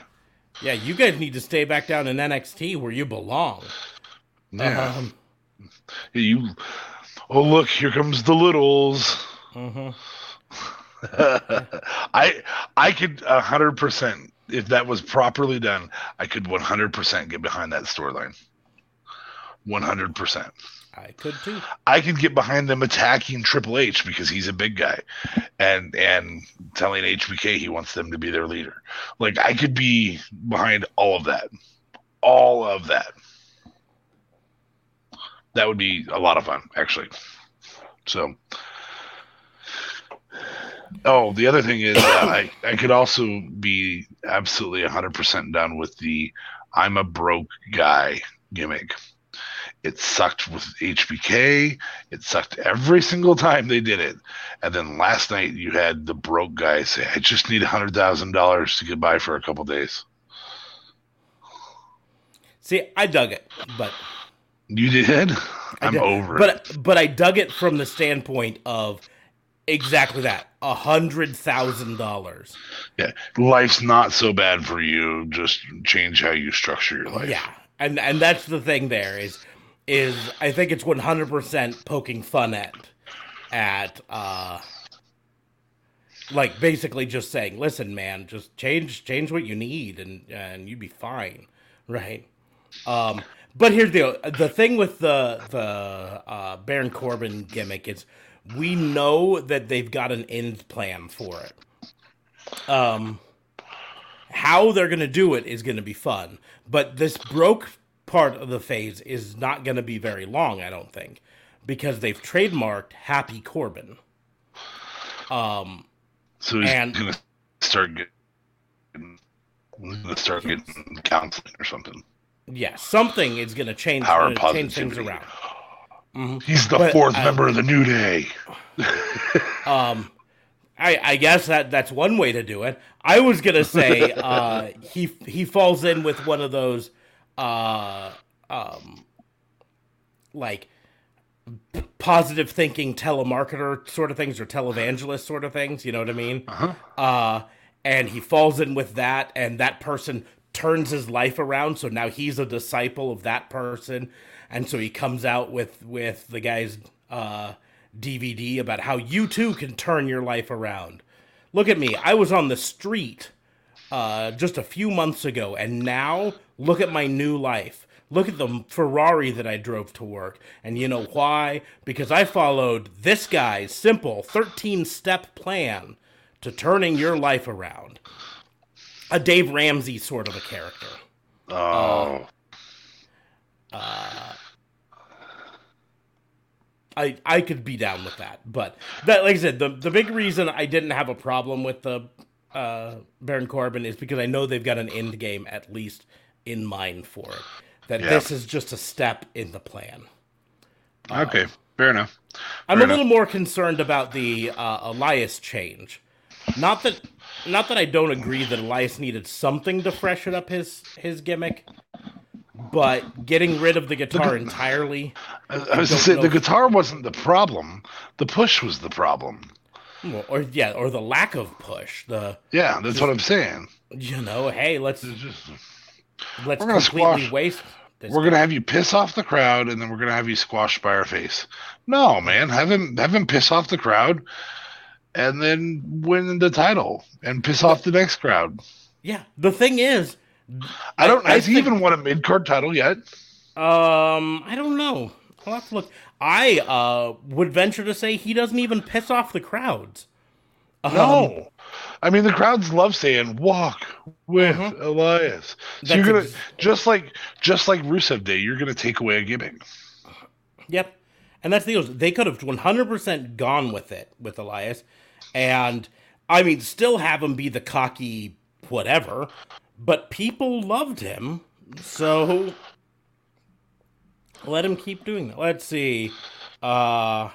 yeah, you guys need to stay back down in NXT where you belong. Yeah. Um, You. Oh look, here comes the littles. mhm. I I could hundred percent if that was properly done. I could one hundred percent get behind that storyline. One hundred percent. I could too. I could get behind them attacking Triple H because he's a big guy, and and telling HBK he wants them to be their leader. Like I could be behind all of that, all of that. That would be a lot of fun, actually. So, oh, the other thing is, uh, I I could also be absolutely hundred percent done with the "I'm a broke guy" gimmick. It sucked with HBK. It sucked every single time they did it. And then last night you had the broke guy say, "I just need a hundred thousand dollars to get by for a couple days." See, I dug it, but You did? I'm did- over it. But but I dug it from the standpoint of exactly that a hundred thousand dollars. Yeah, life's not so bad for you. Just change how you structure your life. Yeah, and and that's the thing. There is is I think it's one hundred percent poking fun at at uh like basically just saying, listen, man, just change change what you need and and you'd be fine, right? Um, but here's the the thing with the the uh, Baron Corbin gimmick is we know that they've got an end plan for it. Um, how they're gonna do it is gonna be fun, but this broke part of the phase is not gonna be very long, I don't think, because they've trademarked Happy Corbin. Um, So he's And- gonna start getting, gonna start getting counseling or something. yeah, something is gonna change Power uh, change things around. Mhm. He's the But, fourth member of the New Day. Um, I, I guess that that's one way to do it. I was gonna say uh, he he falls in with one of those uh, um, like positive thinking telemarketer sort of things or televangelist sort of things. You know what I mean? Uh-huh. Uh, and he falls in with that, and that person turns his life around. So now he's a disciple of that person, and so he comes out with with the guy's uh, DVD about how you too can turn your life around. Look at me, I was on the street uh, just a few months ago, and now look at my new life. Look at the Ferrari that I drove to work. And you know why? Because I followed this guy's simple 13 step plan to turning your life around. A Dave Ramsey sort of a character. Oh, I, I could be down with that. But that, like I said, the, the big reason I didn't have a problem with the uh, Baron Corbin is because I know they've got an end game at least in mind for it. That Yeah. this is just a step in the plan. okay, fair enough. I'm Fair a little more concerned about the uh, Elias change. Not that, not that I don't agree that Elias needed something to freshen up his his gimmick, but getting rid of the guitar entirely, I, I was say the guitar wasn't the problem. The push was the problem. well, or yeah, or the lack of push. The Yeah, that's what I'm saying. you know, hey, let's just- let's We're gonna completely squash- waste. This we're gonna have you piss off the crowd, and then we're gonna have you squashed by our face. No, man, have him have him piss off the crowd, and then win the title and piss off the next crowd. yeah, the thing is, I don't. I has he think- even won a mid card title yet? um, I don't know. I'll have to look. I uh would venture to say he doesn't even piss off the crowds. Um, No. I mean, the crowds love saying "Walk with Elias." So That's you're gonna ex- just like just like Rusev Day. You're gonna take away a gimmick. Yep. And that's the deal. They could have 100% gone with it with Elias. And, I mean, still have him be the cocky whatever. But people loved him. So, Let him keep doing that. Let's see. Uh,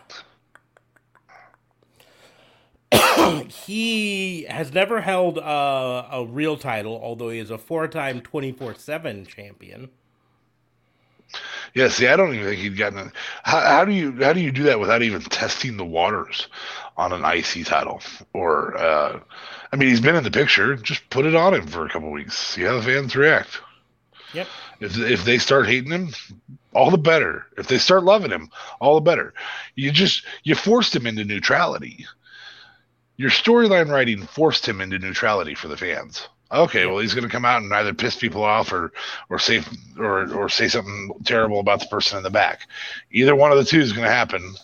he has never held a, a real title, although he is a four-time twenty-four seven champion. Yeah, see, I don't even think he'd gotten. A, how, how do you how do you do that without even testing the waters on an IC title? Or, uh, I mean, he's been in the picture. Just put it on him for a couple weeks. See how the fans react. Yep. If if they start hating him, all the better. If they start loving him, all the better. You just you forced him into neutrality. Your storyline writing forced him into neutrality for the fans. Okay, well he's going to come out and either piss people off or or say or or say something terrible about the person in the back. Either one of the two is going to happen.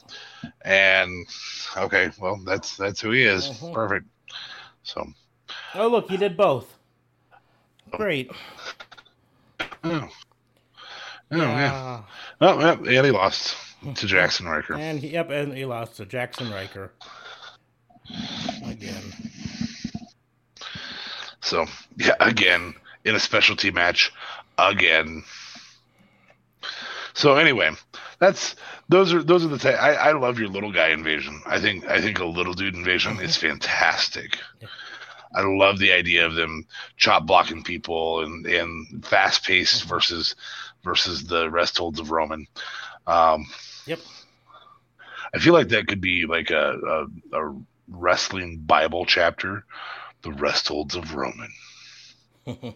And okay, well that's that's who he is. Mhm. Perfect. So Oh, look, he did both. Great. oh, oh yeah. Uh, Oh, yeah, and he lost to Jaxson Ryker. and he, yep, and he lost to Jaxson Ryker again. So yeah, again in a specialty match, again. So anyway, that's those are those are the. I I love your little guy invasion. I think I think a little dude invasion is fantastic. I love the idea of them chop blocking people and and fast paced versus versus the rest holds of Roman. Um, Yep. I feel like that could be like a, a, a wrestling Bible chapter, the rest holds of Roman.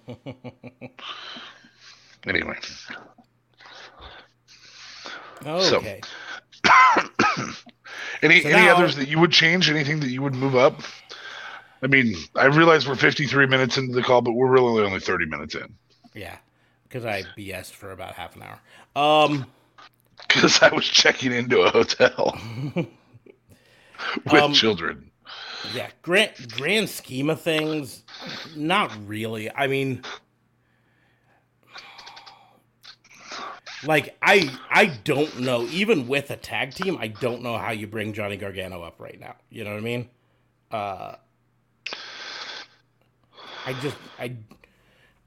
Anyway, okay. any So any now- others that you would change? Anything that you would move up? I mean, I realize we're 53 minutes into the call, but we're really only 30 minutes in Yeah, because I BS'd for about half an hour. Um, because I was checking into a hotel with Um, children. yeah, grand grand scheme of things, not really. I mean, like I I don't know. Even with a tag team, I don't know how you bring Johnny Gargano up right now. You know what I mean? Uh, I just I,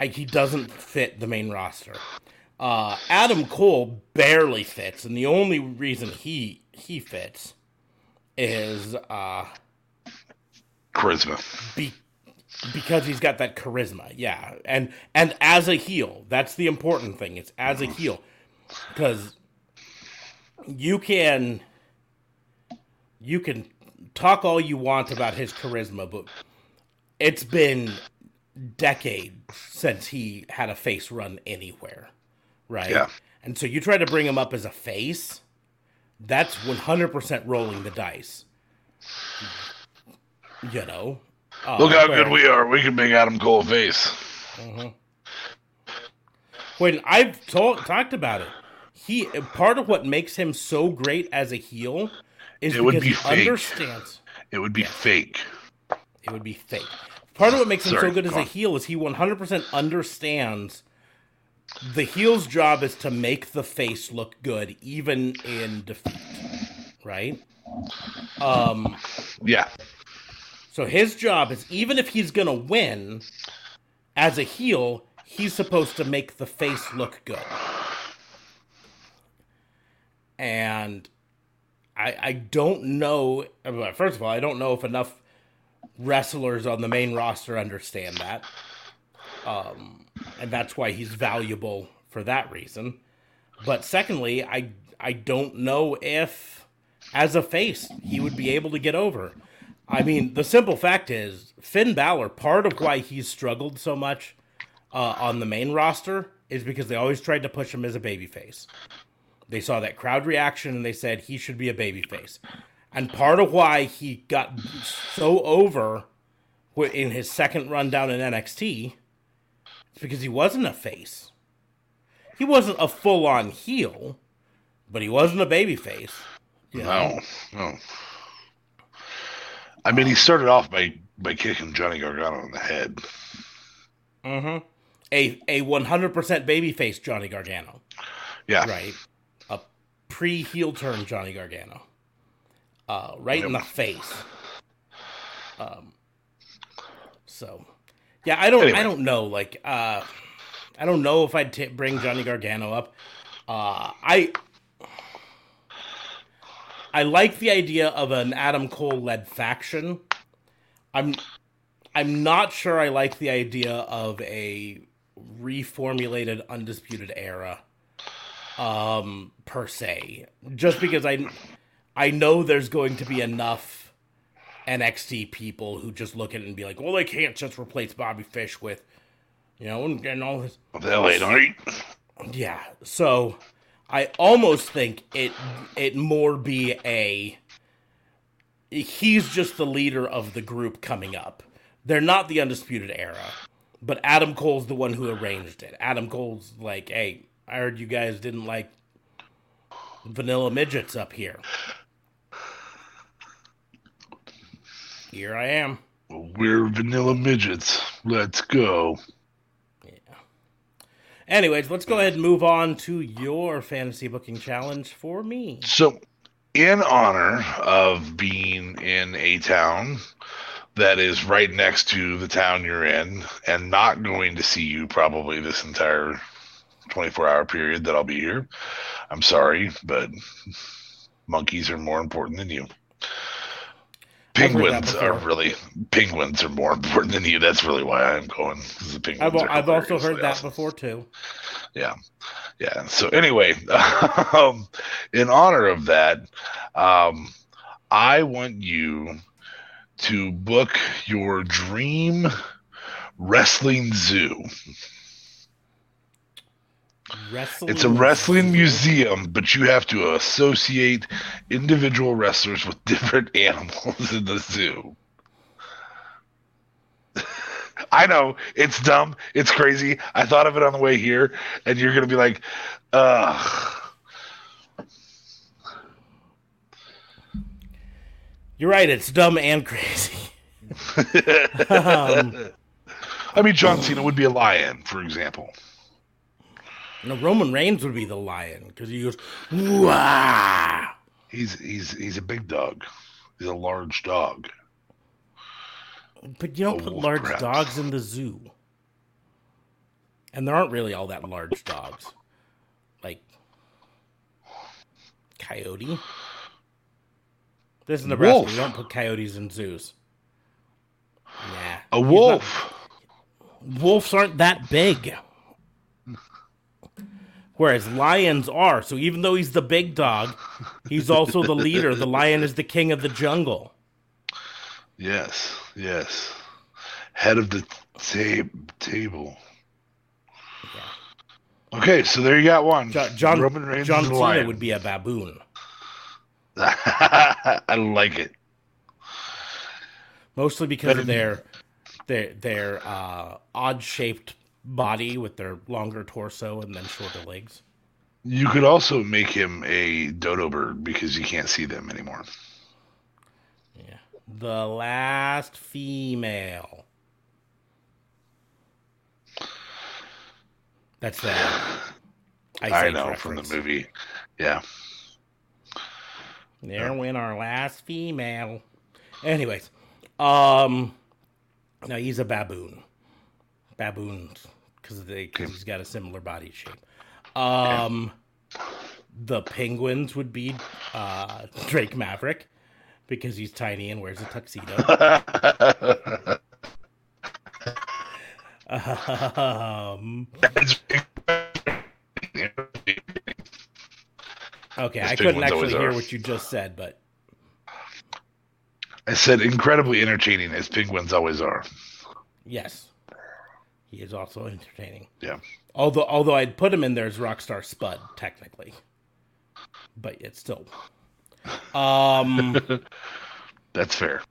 I he doesn't fit the main roster. Uh, Adam Cole barely fits, and the only reason he he fits is uh Charisma. be, because he's got that charisma yeah and and as a heel that's the important thing it's as a heel because you can you can talk all you want about his charisma but it's been decades since he had a face run anywhere right Yeah. and so you try to bring him up as a face that's 100% rolling the dice you know Uh, Look how good we are. We can make Adam Cole a face. when I've told, talked about it, he part of what makes him so great as a heel is It would because be he fake. understands It would be fake. it would be fake. Part of what makes him so good as a heel is he 100% understands the heel's job is to make the face look good even in defeat, right? Um Yeah. So his job is even if he's gonna win as a heel, he's supposed to make the face look good. And I I don't know. First of all, I don't know if enough wrestlers on the main roster understand that, um, and that's why he's valuable for that reason. But secondly, I I don't know if as a face he would be able to get over. I mean, the simple fact is Finn Balor. Part of why he's struggled so much uh, on the main roster is because they always tried to push him as a babyface. They saw that crowd reaction and they said he should be a babyface. And part of why he got so over in his second run down in NXT is because he wasn't a face. He wasn't a full on heel, but he wasn't a babyface. You know? No. No. I mean, he started off by by kicking Johnny Gargano in the head. Mm-hmm. A a one hundred percent babyface Johnny Gargano, Yeah. right? A pre heel turn Johnny Gargano, uh, right in the face. Um. So, yeah, I don't Anyway. I don't know like uh, I don't know if I'd t- bring Johnny Gargano up. Uh, I I like the idea of an Adam Cole led faction. I'm I'm not sure I like the idea of a reformulated undisputed era um per se just because i i know there's going to be enough nxt people who just look at it and be like well they can't just replace bobby fish with you know and, and all this the hell, ain't yeah so i almost think it it more be a he's just the leader of the group coming up. They're not the undisputed era but adam cole's the one who arranged it. Adam cole's like hey i heard you guys didn't like vanilla midgets up here here i am We're vanilla midgets. Let's go. Yeah. Anyways let's go ahead and move on to your fantasy booking challenge for me So, in honor of being in a town that is right next to the town you're in and not going to see you probably this entire 24 hour period that I'll be here, I'm sorry, but monkeys are more important than you. I've heard that Penguins are really penguins are more important than you. That's really why I'm going. The penguins i've, I've also heard that awesome. before too yeah yeah so anyway um, in honor of that um, i want you to book your dream wrestling zoo wrestling it's a wrestling museum but you have to associate individual wrestlers with different animals in the zoo I know it's dumb, it's crazy. I thought of it on the way here, and you're gonna be like, "Ugh." You're right. It's dumb and crazy. um, I mean, John Cena would be a lion, for example. No, Roman Reigns would be the lion because he goes, "Wah!" He's he's he's a big dog. He's a large dog. But you don't A put large perhaps. dogs in the zoo, and there aren't really all that large dogs, like coyote. This is Nebraska. Wolf. You don't put coyotes in zoos. Yeah, A wolf. wolves aren't that big. Whereas lions are. So even though he's the big dog, he's also the leader. The lion is the king of the jungle. Yes, yes. Head of the ta- table. Okay, so there you got one. Jo- John Roman Reigns John Cena lion. would be a baboon. I like it. Mostly because of their their their uh, odd shaped body with their longer torso and then shorter legs. You could also make him a dodo bird because you can't see them anymore. Yeah. The last female. That's that. I know from the movie. Yeah. There went our last female. Anyways, um, no, he's a baboon. Baboons, because they he's got a similar body shape. Um, the penguins would be uh Drake Maverick because he's tiny and wears a tuxedo. um, okay, I couldn't actually hear are. what you just said, but I said incredibly entertaining as penguins always are. Yes. He is also entertaining. Yeah. Although although I'd put him in there as Rockstar Spud, technically. But it's still um That's fair.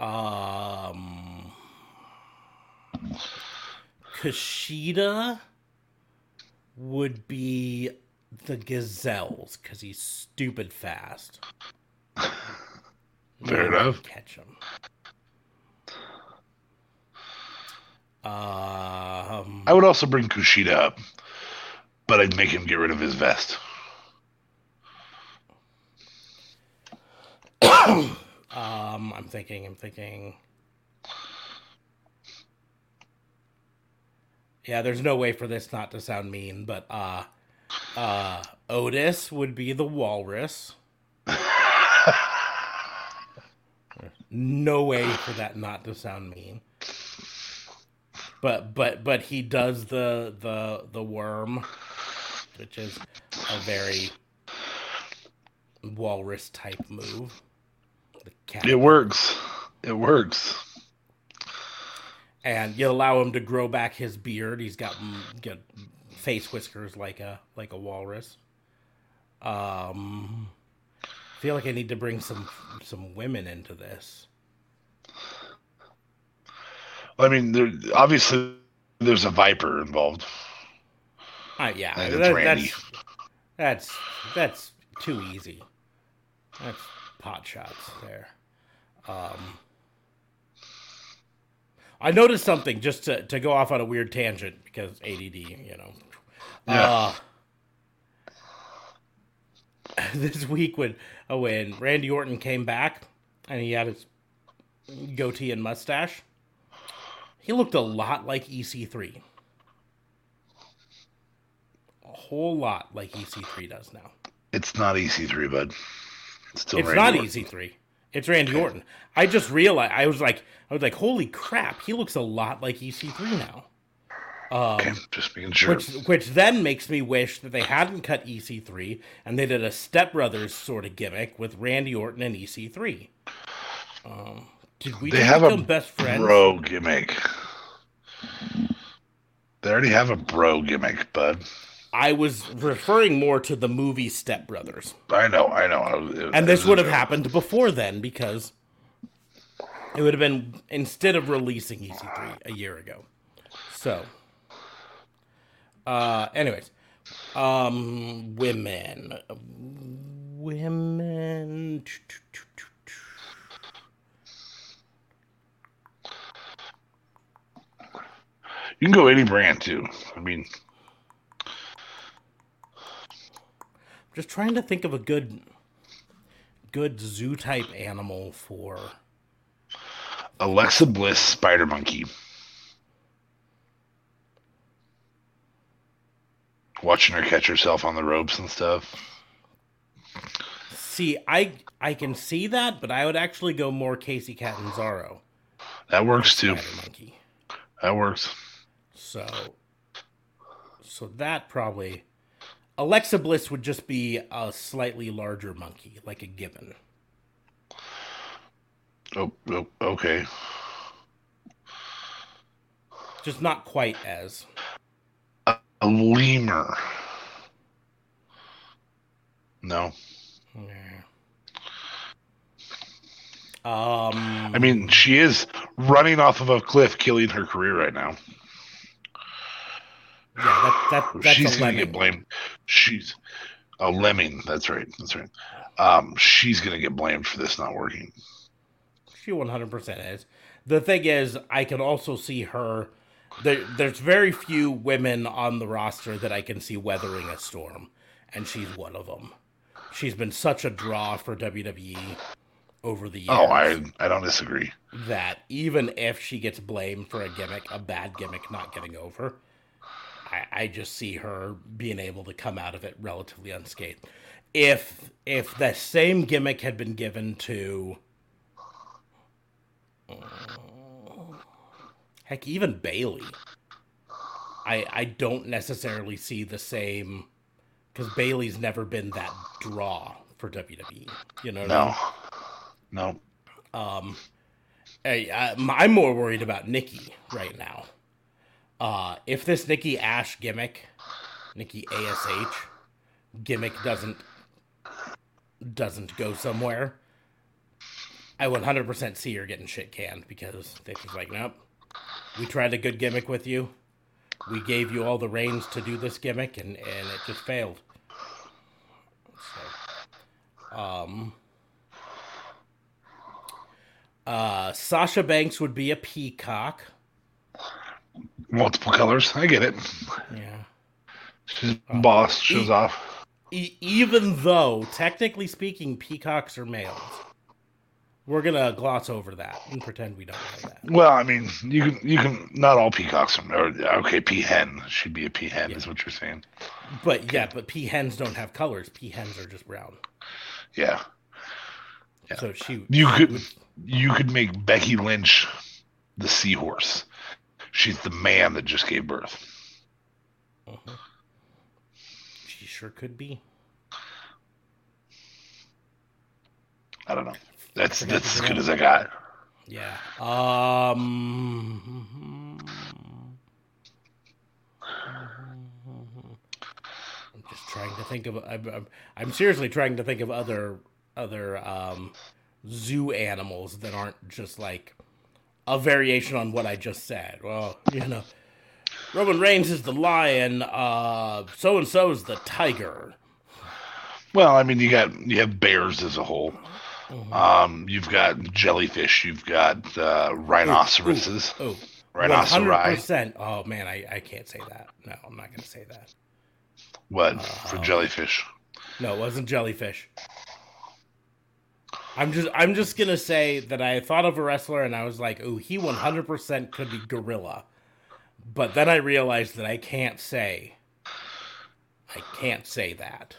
um Kushida would be the gazelles because he's stupid fast. Fair enough. Catch him. Um, I would also bring Kushida up, but I'd make him get rid of his vest. Um, I'm thinking, I'm thinking. Yeah, there's no way for this not to sound mean, but uh uh Otis would be the walrus. no way for that not to sound mean. But but but he does the the the worm, which is a very walrus type move. The cat It works. It works. and you allow him to grow back his beard. He's got, mm, got face whiskers like a like a walrus. Um, I feel like I need to bring some some women into this. I mean, there obviously there's a viper involved. Uh, yeah, I think it's that- Randy. that's that's that's too easy. That's pot shots there. Um, I noticed something just to, to go off on a weird tangent because ADD, you know. Yeah. Uh, this week when oh, when Randy Orton came back and he had his goatee and mustache, he looked a lot like EC3. A whole lot like EC3 does now. It's not EC3, bud. It's still It's Randy not Orton. EC3. It's Randy Orton. I just realized I was like I was like, holy crap, he looks a lot like EC3 now. Um, Okay, just being sure. which which then makes me wish that they hadn't cut EC3 and they did a Step Brothers sort of gimmick with Randy Orton and EC3. Um, did we they have a best friends? bro gimmick. They already have a bro gimmick, bud. I was referring more to the movie Step Brothers. I know, I know. It- And this would have happened before then because it would have been instead of releasing EC3 a year ago. So, uh, anyways, um, women, women. You can go any brand too. I mean, I'm Just trying to think of a good, good zoo type animal for. Alexa Bliss, Spider Monkey. Watching her catch herself on the ropes and stuff. See, I I can see that, but I would actually go more Kacy Catanzaro. That works too. Monkey. That works. So, so that probably Alexa Bliss would just be a slightly larger monkey, like a gibbon. Oh, oh okay. Just not quite as. A lemur. No. Yeah. Um, I mean, she is running off of a cliff, killing her career right now. Yeah, that, that that's she's gonna get blamed. She's a lemming. That's right. That's right. Um, she's gonna get blamed for this not working. She 100% is. The thing is, I can also see her. There, there's very few women on the roster that I can see weathering a storm, and she's one of them. She's been such a draw for WWE over the years. Oh, I I don't disagree. that even if she gets blamed for a gimmick, a bad gimmick not getting over, I, I just see her being able to come out of it relatively unscathed. If if the same gimmick had been given to heck even Bayley, I I don't necessarily see the same because Bayley's never been that draw for WWE. You know what I mean? No, no. Um, I, I, I'm more worried about Nikki right now. Uh, if this Nikki Ash gimmick, Nikki Ash gimmick doesn't doesn't go somewhere, I 100% see her getting shit canned because they're like, nope. We tried a good gimmick with you. We gave you all the reins to do this gimmick, and and it just failed. So, um. Uh, Sasha Banks would be a peacock. Multiple colors. I get it. Yeah. She's boss. Shows E- off. E- even though, technically speaking, peacocks are males. we're gonna gloss over that and pretend we don't know that. Well, I mean, you can you can not all peacocks are or, okay. Peahen should be a peahen, is what you're saying. But yeah, but peahens don't have colors. Peahens are just brown. Yeah, Yeah. So she you she could would- you could make Becky Lynch the seahorse. She's the man that just gave birth. she sure could be. I don't know. That's that's as good as I got. Yeah. Um. I'm just trying to think of. I'm, I'm, I'm seriously trying to think of other other um, zoo animals that aren't just like a variation on what I just said. Well, you know, Roman Reigns is the lion. Uh, so and so is the tiger. Well, I mean, you got you have bears as a whole. Um, you've got jellyfish. You've got uh, rhinoceroses. Oh, Rhinoceri. percent. Oh man, I, I can't say that. No, I'm not gonna say that. What for jellyfish? No, it wasn't jellyfish. I'm just I'm just gonna say that I thought of a wrestler and I was like, oh, he 100% could be gorilla. But then I realized that I can't say. I can't say that.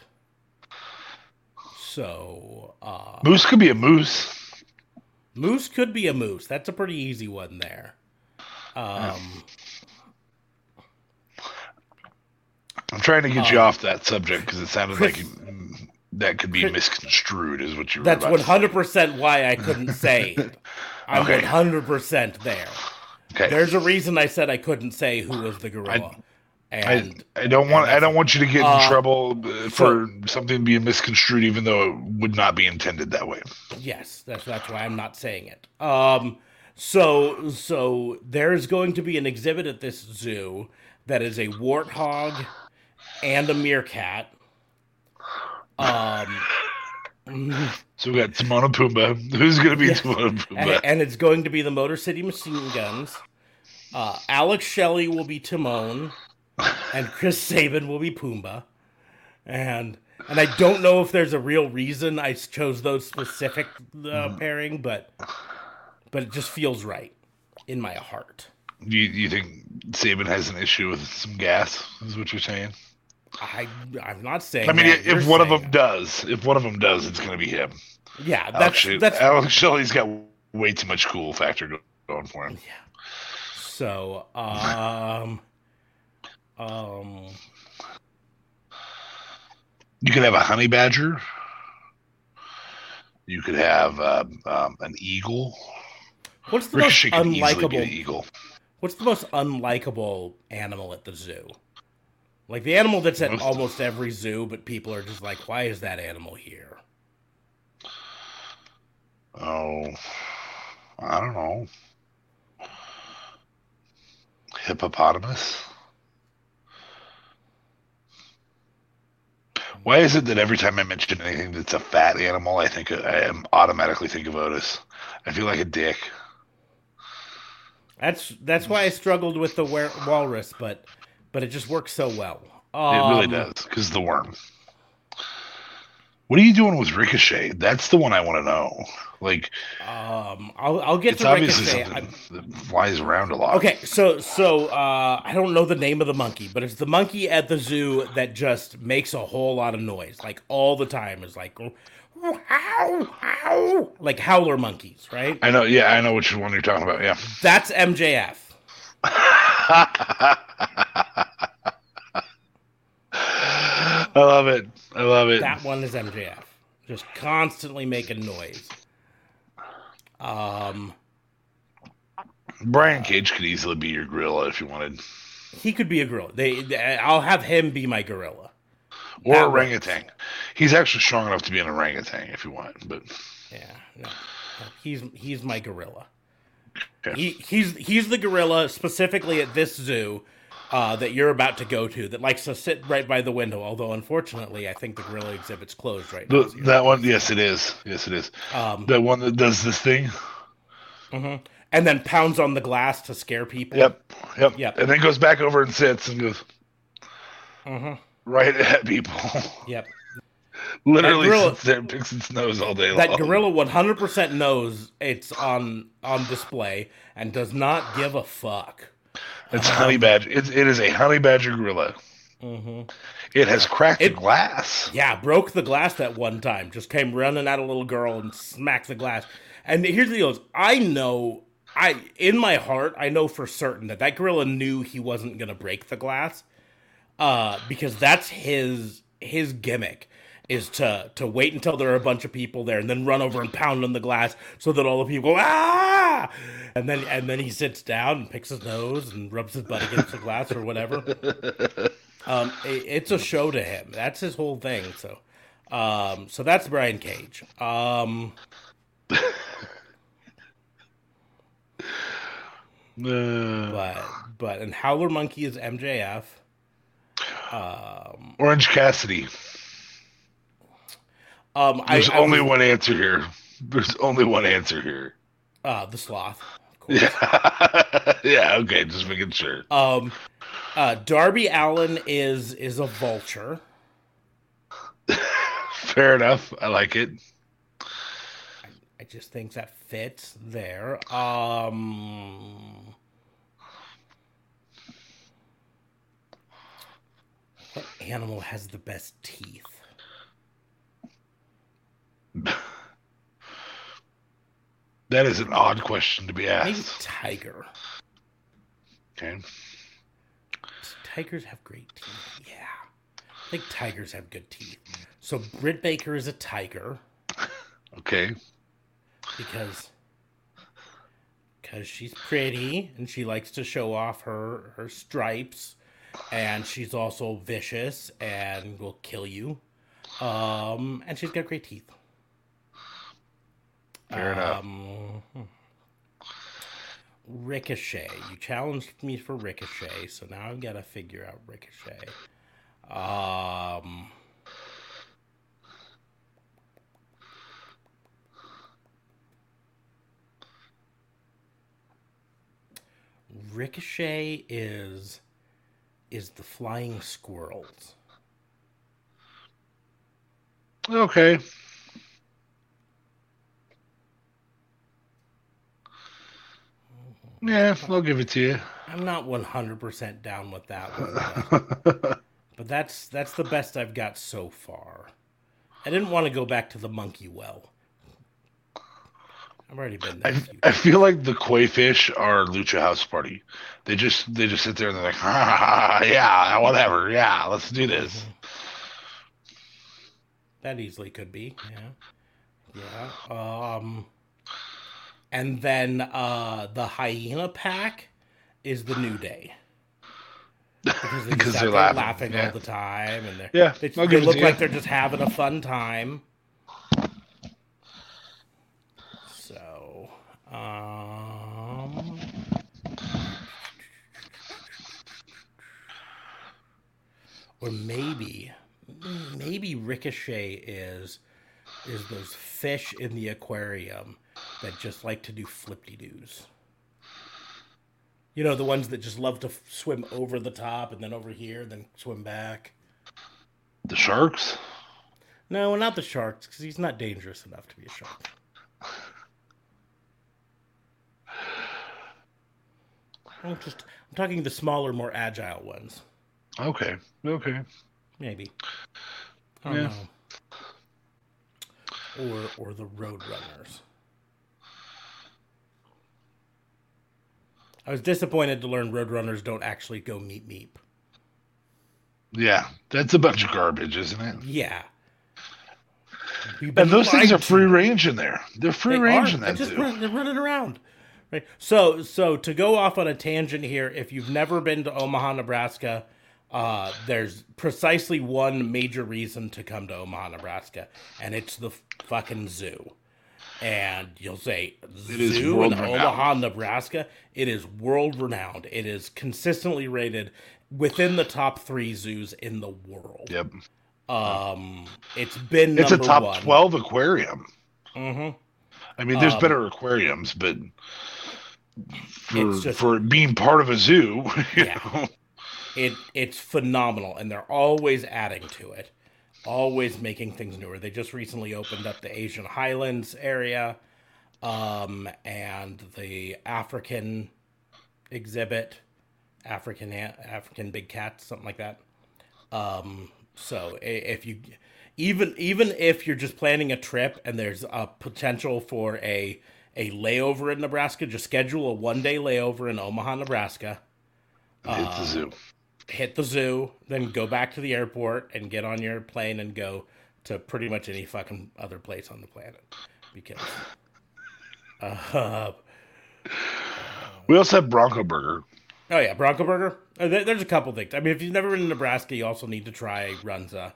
So, uh, Moose could be a moose. moose could be a moose. That's a pretty easy one there. Um, I'm trying to get you Uh, off that subject because it sounded Chris- like that could be misconstrued, is what you that's about to say. 100% why I couldn't say. I'm Okay. 100% there. Okay. There's a reason I said I couldn't say who was the gorilla. I, and I don't want I don't want you to get in Uh, trouble uh, for something being misconstrued, even though it would not be intended that way. yes, that's that's why I'm not saying it. Um so so there's going to be an exhibit at this zoo that is a warthog and a meerkat. Um So we got Timon and Pumbaa. Who's going to be Yes. Timon and and, Pumbaa? and it's going to be the Motor City Machine Guns. Uh, Alex Shelley will be Timon, and Chris Sabin will be Pumbaa. And and I don't know if there's a real reason I chose those specific uh, pairing, but but it just feels right in my heart. Do you, you think Sabin has an issue with some gas? Is what you're saying? I I'm not saying. I mean, that, if you're one of them does, if one of them does, it's going to be him. that. yeah, Alex, that's Shelley- that's Alex Shelley's got way too much cool factor going for him. Yeah. So. Um, um, You could have a honey badger. You could have uh, um, an eagle. what's the most Ricochet could easily be an unlikable eagle. What's the most unlikable animal at the zoo? Like the animal that's at Most- almost every zoo, but people are just like, why is that animal here? Oh, I don't know. Hippopotamus. Why is it that every time I mention anything that's a fat animal, I think I am automatically think of Otis? I feel like a dick. That's that's why I struggled with the wer- walrus, but but it just works so well. It really Um, does, because the worm. What are you doing with Ricochet? That's the one I want to know. Like, Um, I'll I'll get it's to obviously Ricochet. I- that flies around a lot. Okay, so so uh, I don't know the name of the monkey, but it's the monkey at the zoo that just makes a whole lot of noise, like all the time. Is like, ow, ow, like howler monkeys, right? I know. Yeah, I know which one you're talking about. Yeah. That's MJF. I love it. I love it. That one is MJF, just constantly making noise. Um, Brian Cage could easily be your gorilla if you wanted, he could be a gorilla. They, they- I'll have him be my gorilla. or That orangutan. He's actually strong enough to be an orangutan if you want. But Yeah, no, he's he's my gorilla. Okay. He he's he's the gorilla specifically at this zoo uh, that you're about to go to that likes to sit right by the window. Although unfortunately, I think the gorilla exhibit's closed right now. the, that one, yes, it is. Yes, it is. Um, The one that does this thing. mhm. And then pounds on the glass to scare people. Yep. Yep. Yep. And then goes back over and sits and goes hmm right at people. Yep. Literally gorilla- sits there and picks its nose all day That long. gorilla 100% knows it's on on display and does not give a fuck. It's honey badger. It's, it is a honey badger gorilla. hmm It has cracked It- the glass. Yeah, broke the glass that one time. Just came running at a little girl and smacked the glass. And here's the deal: I know, I in my heart, I know for certain that that gorilla knew he wasn't gonna break the glass, uh, because that's his his gimmick is to to wait until there are a bunch of people there and then run over and pound on the glass so that all the people go ah, and then and then he sits down and picks his nose and rubs his butt against the glass or whatever. Um, it- it's a show to him. That's his whole thing. So, um, so that's Brian Cage. Um, but but and Howler Monkey is MJF. Um, Orange Cassidy. Um, There's I only was- one answer here. There's only one answer here. uh, the sloth. Of. Yeah. yeah. Okay. Just making sure. Um, uh, Darby Allin is is a vulture. Fair enough. I like it. I just think that fits there. Um, what animal has the best teeth? That is an odd question to be asked. tiger. Okay. Tigers have great teeth. Yeah, I think tigers have good teeth. So Britt Baker is a tiger Okay. because because she's pretty and she likes to show off her her stripes, and she's also vicious and will kill you. Um, and she's got great teeth. Fair enough. Um, hmm. Ricochet. You challenged me for Ricochet, so now I've got to figure out Ricochet. Um, Ricochet is is the flying squirrels. Okay. Yeah, I'll give it to you. I'm not 100% down with that one. But, but that's that's the best I've got so far. I didn't want to go back to the monkey well. I've already been there. I, a few I feel like the koi fish are Lucha House Party. They just they just sit there and they're like, ha, ha, ha, yeah, whatever, yeah, let's do this. That easily could be, yeah. Yeah. Um and then uh the hyena pack is the new day. Because, they because they're laughing, laughing yeah. all the time and they're Yeah, they, they look like you. they're just having a fun time. So um or maybe maybe ricochet is is those fish in the aquarium that just like to do flipty doos you know the ones that just love to f- swim over the top and then over here then swim back The sharks? no not the sharks because he's not dangerous enough to be a shark I'm just I'm talking the smaller, more agile ones. Okay, okay. Maybe. I don't Yeah. know. Or or the road runners. I was disappointed to learn roadrunners don't actually go meep meep. Yeah, that's a bunch of garbage, isn't it? Yeah. And those things are free range in there. They're free They range are. in They're that just too. run, they're running around. Right. So so to go off on a tangent here, if you've never been to Omaha, Nebraska, uh, there's precisely one major reason to come to Omaha, Nebraska, and it's the fucking zoo. And you'll say It is zoo in. Omaha, Nebraska. It is world renowned. It is consistently rated within the top three zoos in the world. Yep. Um, it's been It's a top one. 12 aquarium. Mm-hmm. I mean, there's Um, better aquariums, but for, just- for being part of a zoo, you Yeah. know, it it's phenomenal and they're always adding to it always making things newer. They just recently opened up the Asian Highlands area um, and the African exhibit, African African big cats, something like that. Um, so if you even even if you're just planning a trip and there's a potential for a a layover in Nebraska, just schedule a one day layover in Omaha, Nebraska. Hit the uh, zoo. Hit the zoo, then go back to the airport and get on your plane and go to pretty much any fucking other place on the planet. Because uh, we also have Bronco Burger. Oh yeah, Bronco Burger. Uh, there's a couple things. I mean, if you've never been to Nebraska, you also need to try Runza.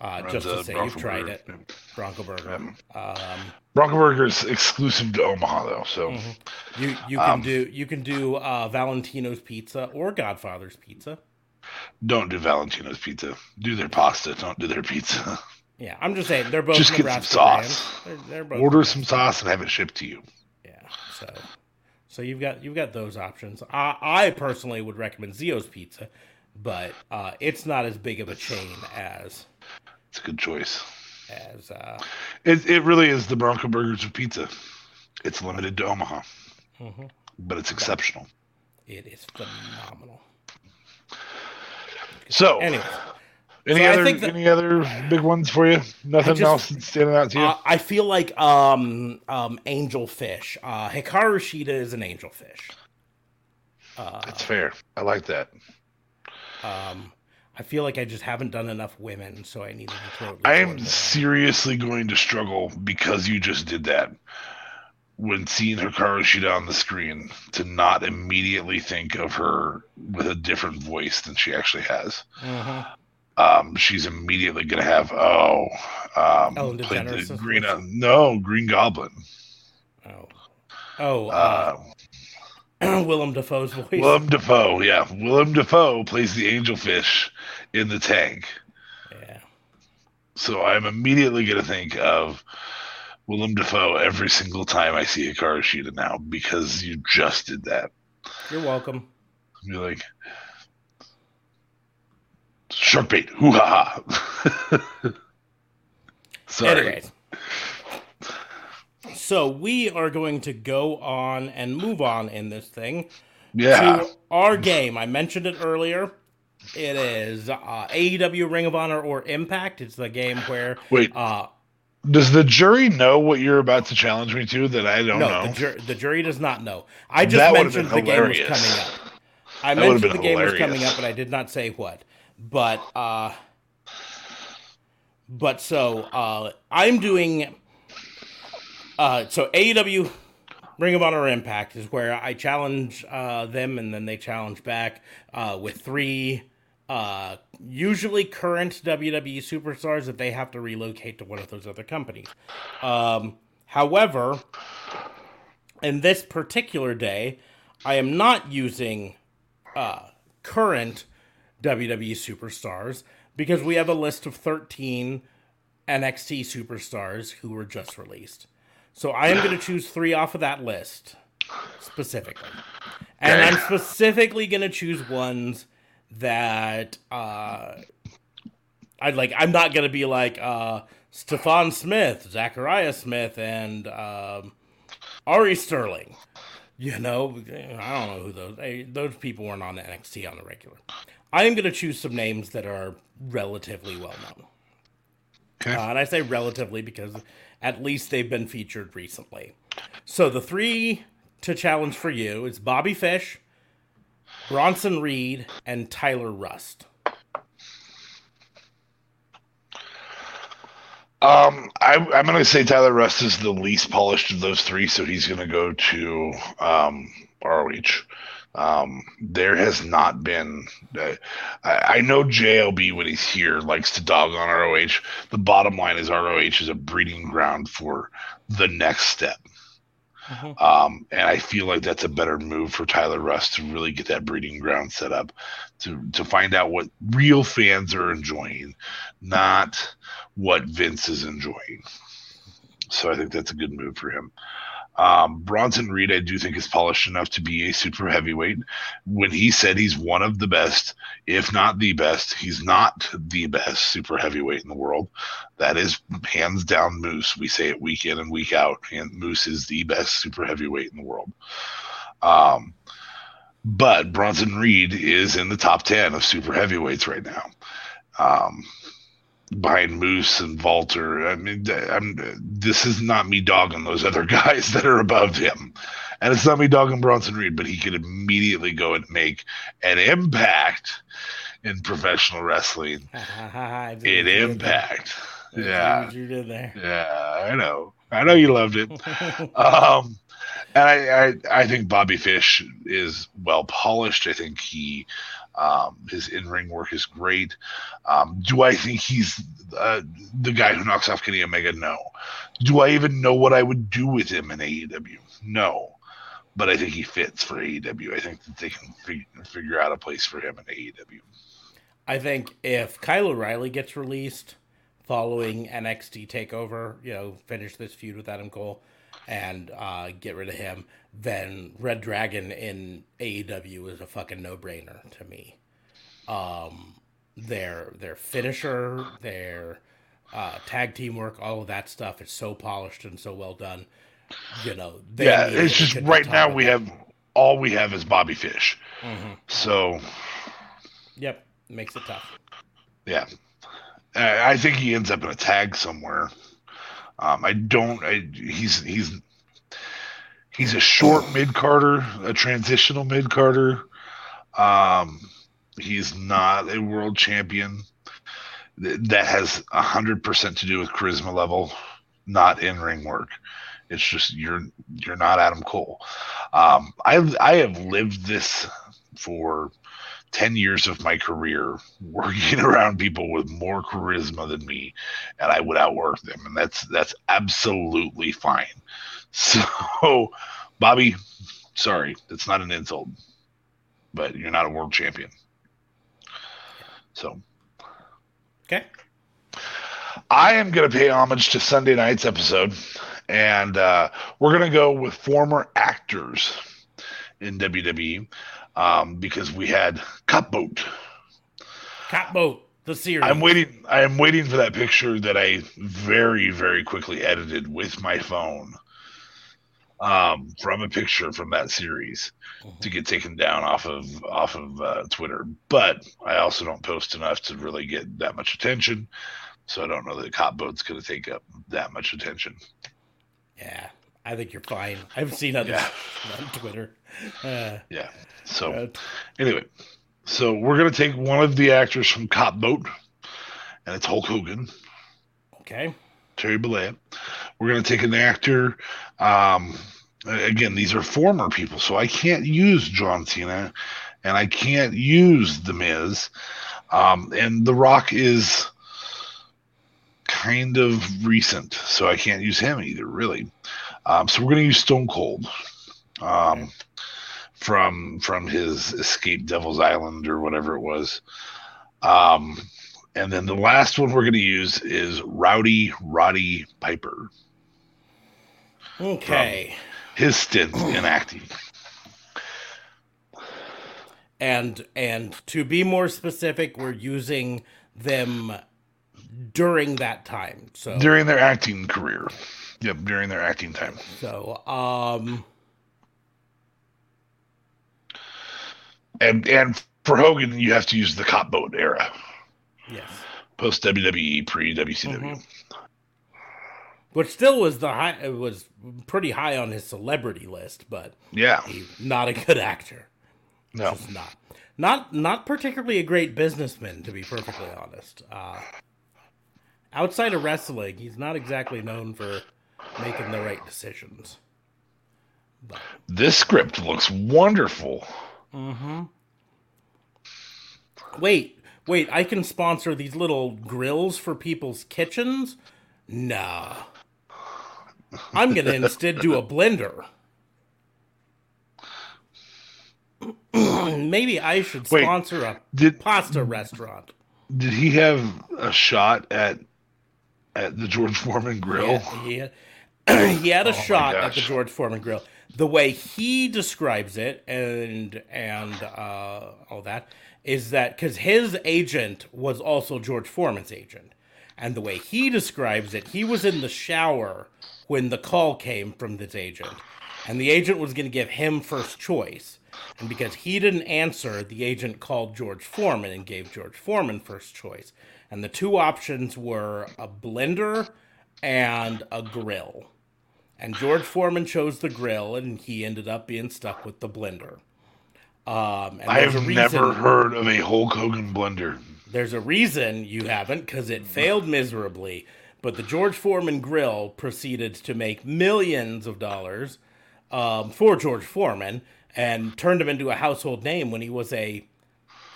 Uh, just to say Bronco you've tried Burger. it, Bronco Burger. Um, Bronco Burger is exclusive to Omaha, though. So mm-hmm. you you can um, do you can do uh, Valentino's Pizza or Godfather's Pizza. Don't do Valentino's Pizza. Do their pasta. Don't do their pizza. Yeah, I'm just saying they're both just get some sauce. They're, they're both Order Nebraska. some sauce and have it shipped to you. Yeah. So so you've got you've got those options. I, I personally would recommend Zio's Pizza, but uh, it's not as big of a chain as. It's a good choice. As uh, it it really is the Bronco Burgers of pizza. It's limited to Omaha, mm-hmm. but it's exceptional. It is phenomenal. So, anyway, any so other any other big ones for you? Nothing just, else standing out to you? Uh, I feel like um um angelfish. Uh Hikaru Shida is an angelfish. Uh, That's fair. I like that. Um I feel like I just haven't done enough women, so I needed to throw. I am seriously going to struggle because you just did that. When seeing Hikaru Shida on the screen, to not immediately think of her with a different voice than she actually has. Mm-hmm um, she's immediately going to have oh, um, played the Green uh, no Green Goblin. Oh, oh, uh, uh, Willem Dafoe's voice. Willem Dafoe, yeah, Willem Dafoe plays the angelfish in the tank. Yeah. So I'm immediately going to think of Willem Dafoe every single time I see Hikaru Shida now because you just did that. You're welcome. You're like, Shark bait. Hoo ha ha. Sorry. Anyways. So we are going to go on and move on in this thing. Yeah. To our game. I mentioned it earlier. It is uh, AEW Ring of Honor or Impact. It's the game where wait. Uh, does the jury know what you're about to challenge me to that I don't no, know? The, jur- the jury does not know. I just that mentioned the game was coming up. I that mentioned the game hilarious. was coming up, but I did not say what. But uh, but so uh, I'm doing uh, so AEW Ring of Honor Impact is where I challenge uh, them and then they challenge back uh, with three uh, usually current WWE superstars that they have to relocate to one of those other companies. Um, however, in this particular day, I am not using uh, current WWE superstars because we have a list of 13 NXT superstars who were just released. So I am going to choose three off of that list specifically. And I'm specifically going to choose ones that uh, I'd like. I'm not going to be like uh, Stephon Smith, Zechariah Smith, and um, Ari Sterling. You know, I don't know who those they, those people weren't on NXT on the regular. I am going to choose some names that are relatively well known. Okay. Uh, and I say relatively because at least they've been featured recently. So the three to challenge for you is Bobby Fish, Bronson Reed, and Tyler Rust. Um, I, am going to say Tyler Rust is the least polished of those three, so he's going to go to um, ROH. Um, there has not been. Uh, I, I, know JLB when he's here likes to dog on ROH. The bottom line is ROH is a breeding ground for the next step. Mm-hmm. Um, and I feel like that's a better move for Tyler Rust to really get that breeding ground set up to to find out what real fans are enjoying, not what Vince is enjoying. So I think that's a good move for him. Um, Bronson Reed, I do think is polished enough to be a super heavyweight. When he said he's one of the best, if not the best, he's not the best super heavyweight in the world. That is hands down Moose. We say it week in and week out. And Moose is the best super heavyweight in the world. Um, but Bronson Reed is in the top 10 of super heavyweights right now. Um, behind Moose and Walter. I mean, I'm, this is not me dogging those other guys that are above him. And it's not me dogging Bronson Reed, but he could immediately go and make an impact in professional wrestling. in impact. Yeah. You did there. Yeah, I know. I know you loved it. um, and I, I, I think Bobby Fish is well polished. I think he um, his in ring work is great. Um, do I think he's uh, the guy who knocks off Kenny Omega? No. Do I even know what I would do with him in AEW? No. But I think he fits for AEW. I think that they can fig- figure out a place for him in AEW. I think if Kyle O'Reilly gets released following NXT takeover, you know, finish this feud with Adam Cole and uh, get rid of him, then Red Dragon in AEW is a fucking no brainer to me. Um, their their finisher, their uh, tag team work, all of that stuff is so polished and so well done. You know, yeah, it's just right now we have all we have is Bobby Fish. Mm-hmm. So, yep, makes it tough. Yeah, I think he ends up in a tag somewhere. Um, I don't. I, he's he's he's a short mid carder, a transitional mid carder. Um, he's not a world champion. That has a hundred percent to do with charisma level, not in ring work. It's just you're you're not Adam Cole. Um, I I have lived this for 10 years of my career working around people with more charisma than me and I would outwork them and that's that's absolutely fine. So Bobby, sorry, that's not an insult. But you're not a world champion. So Okay. I am going to pay homage to Sunday night's episode and uh, we're going to go with former actors in WWE um, because we had Copboat. Copboat, the series. I'm waiting. I am waiting for that picture that I very, very quickly edited with my phone um, from a picture from that series mm-hmm. to get taken down off of off of uh, Twitter. But I also don't post enough to really get that much attention, so I don't know that Copboat's going to take up that much attention. Yeah, I think you're fine. I've seen others yeah. on Twitter. Uh, yeah. So uh, anyway, so we're gonna take one of the actors from Cop Boat, and it's Hulk Hogan. Okay. Terry Bollea. We're gonna take an actor. Um, again, these are former people, so I can't use John Cena, and I can't use The Miz. Um, and The Rock is kind of recent, so I can't use him either, really. Um, so we're going to use Stone Cold. Um, okay from from his escape Devil's Island or whatever it was. Um, and then the last one we're going to use is Rowdy Roddy Piper. Okay. His stint in acting. And and to be more specific, we're using them during that time. So during their acting career. Yep, during their acting time. So, um and and for Hogan, you have to use the cop boat era. Yes. Post WWE, pre WCW. Mm-hmm. Which still was the high. It was pretty high on his celebrity list, but yeah, not a good actor. No, Just not not not particularly a great businessman, to be perfectly honest. Uh, outside of wrestling, he's not exactly known for making the right decisions. But. This script looks wonderful. Mm-hmm. Wait, wait, I can sponsor these little grills for people's kitchens? Nah. I'm gonna instead do a blender. Maybe I should sponsor Wait, a did, pasta restaurant. Did he have a shot at at the George Foreman grill? Yeah, he had a Oh shot at the. George Foreman grill. The way he describes it, and and uh, all that, is that because his agent was also George Foreman's agent, and the way he describes it, he was in the shower when the call came from this agent, and the agent was going to give him first choice, and because he didn't answer, the agent called George Foreman and gave George Foreman first choice, and the two options were a blender and a grill. And George Foreman chose the grill, and he ended up being stuck with the blender. Um, and I have never heard of a Hulk Hogan blender. There's a reason you haven't, because it failed miserably. But the George Foreman grill proceeded to make millions of dollars um, for George Foreman, and turned him into a household name when he was a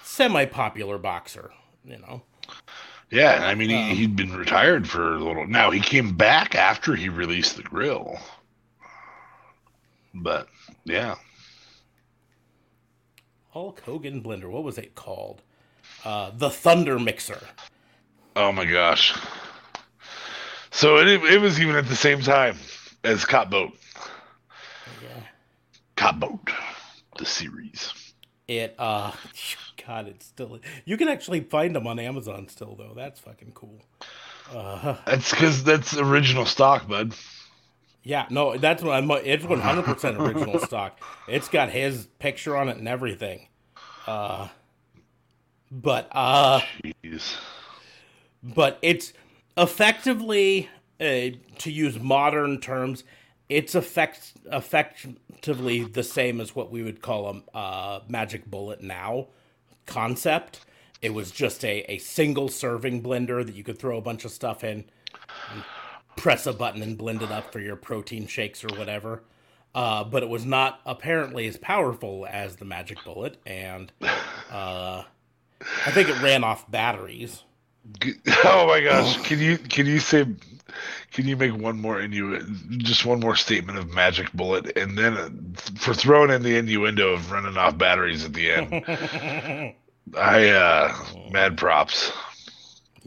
semi-popular boxer. You know. Yeah, I mean, he, Um, he'd been retired for a little. Now he came back after he released the grill. But yeah, Hulk Hogan blender. What was it called? Uh, the Thunder Mixer. oh my gosh. So it it was even at the same time as Cop Boat. Yeah. Cop Boat, the series. It uh God, it's still you can actually find them on Amazon still though. That's fucking cool. Uh That's because that's original stock, bud. yeah, no, that's what I'm it's one hundred percent original stock. It's got his picture on it and everything. Uh but uh Jeez. but it's effectively uh, to use modern terms it's effect effectively the same as what we would call a uh, magic bullet now concept. It was just a, a single serving blender that you could throw a bunch of stuff in and press a button and blend it up for your protein shakes or whatever. Uh, but it was not apparently as powerful as the magic bullet and uh, i think it ran off batteries Oh my gosh! Can you can you say? Can you make one more innu just one more statement of magic bullet, and then uh, for throwing in the innuendo of running off batteries at the end? I uh, mad props.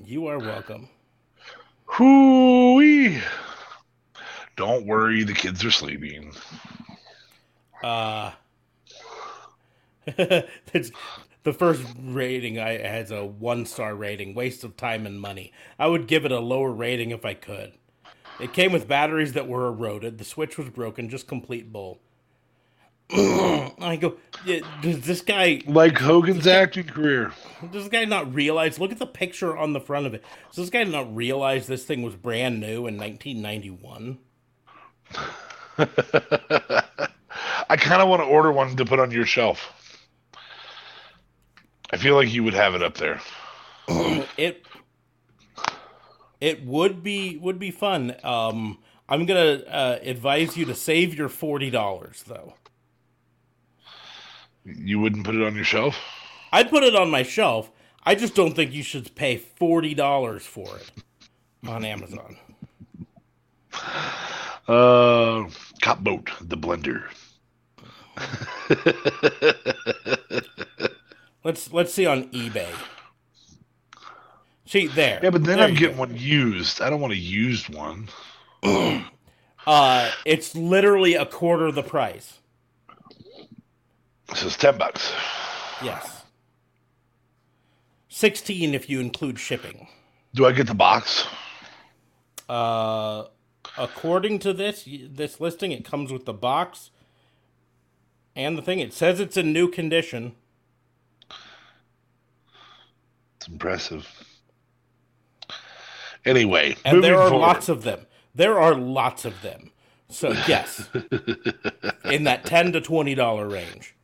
You are welcome. Hooey! Don't worry, the kids are sleeping. Uh, the first rating I has a one star rating, waste of time and money. I would give it a lower rating if I could. It came with batteries that were eroded. The switch was broken. Just complete bull. I go. "Yeah, Does this guy? Like Hogan's acting career. Does this guy not realize? Look at the picture on the front of it. Does this guy not realize this thing was brand new in 1991? I kind of want to order one to put on your shelf. I feel like you would have it up there. it it would be would be fun. Um, I'm gonna uh, advise you to save your forty dollars though. You wouldn't put it on your shelf? I'd put it on my shelf. I just don't think you should pay forty dollars for it on Amazon. Uh, Cop Boat, the blender. Let's let's see on eBay. See there. Yeah, but then There I'm getting go. one used. I don't want a used one. Uh, it's literally a quarter the price. This is ten bucks. Yes. Sixteen if you include shipping. Do I get the box? Uh, according to this this listing, it comes with the box and the thing. It says it's in new condition. It's impressive. Anyway, And there are forward. lots of them. There are lots of them. So yes, in that ten to twenty dollar range.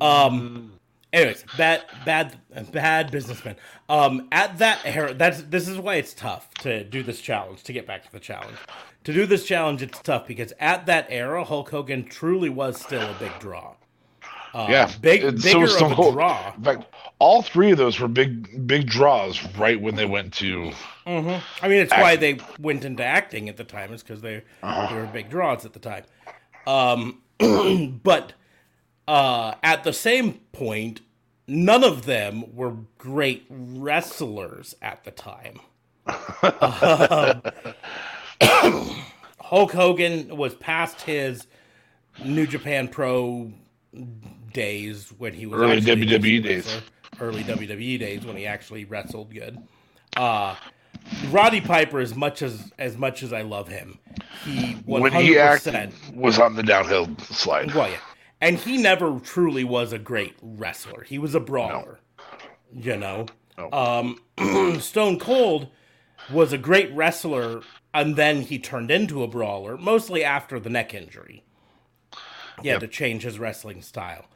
Um. Anyways, bad, bad, bad businessman. Um, at that era, that's this is why it's tough to do this challenge. To get back to the challenge, to do this challenge, it's tough because at that era, Hulk Hogan truly was still a big draw. Uh, yeah, big, and bigger was of a draw. In fact, all three of those were big, big draws right when they went to. I mean, it's why they went into acting at the time. Is because they they were big draws at the time. Um, but uh, at the same point, none of them were great wrestlers at the time. Hulk Hulk Hogan was past his New Japan Pro days when he was Early WWE days. wrestler. Early WWE days when he actually wrestled good. Uh Roddy Piper, as much as as much as I love him, he when he acted, was on the downhill slide. well, yeah. And he never truly was a great wrestler. He was a brawler. You know? No. Um, Stone Cold was a great wrestler, and then he turned into a brawler, mostly after the neck injury. He had Yep. to change his wrestling style.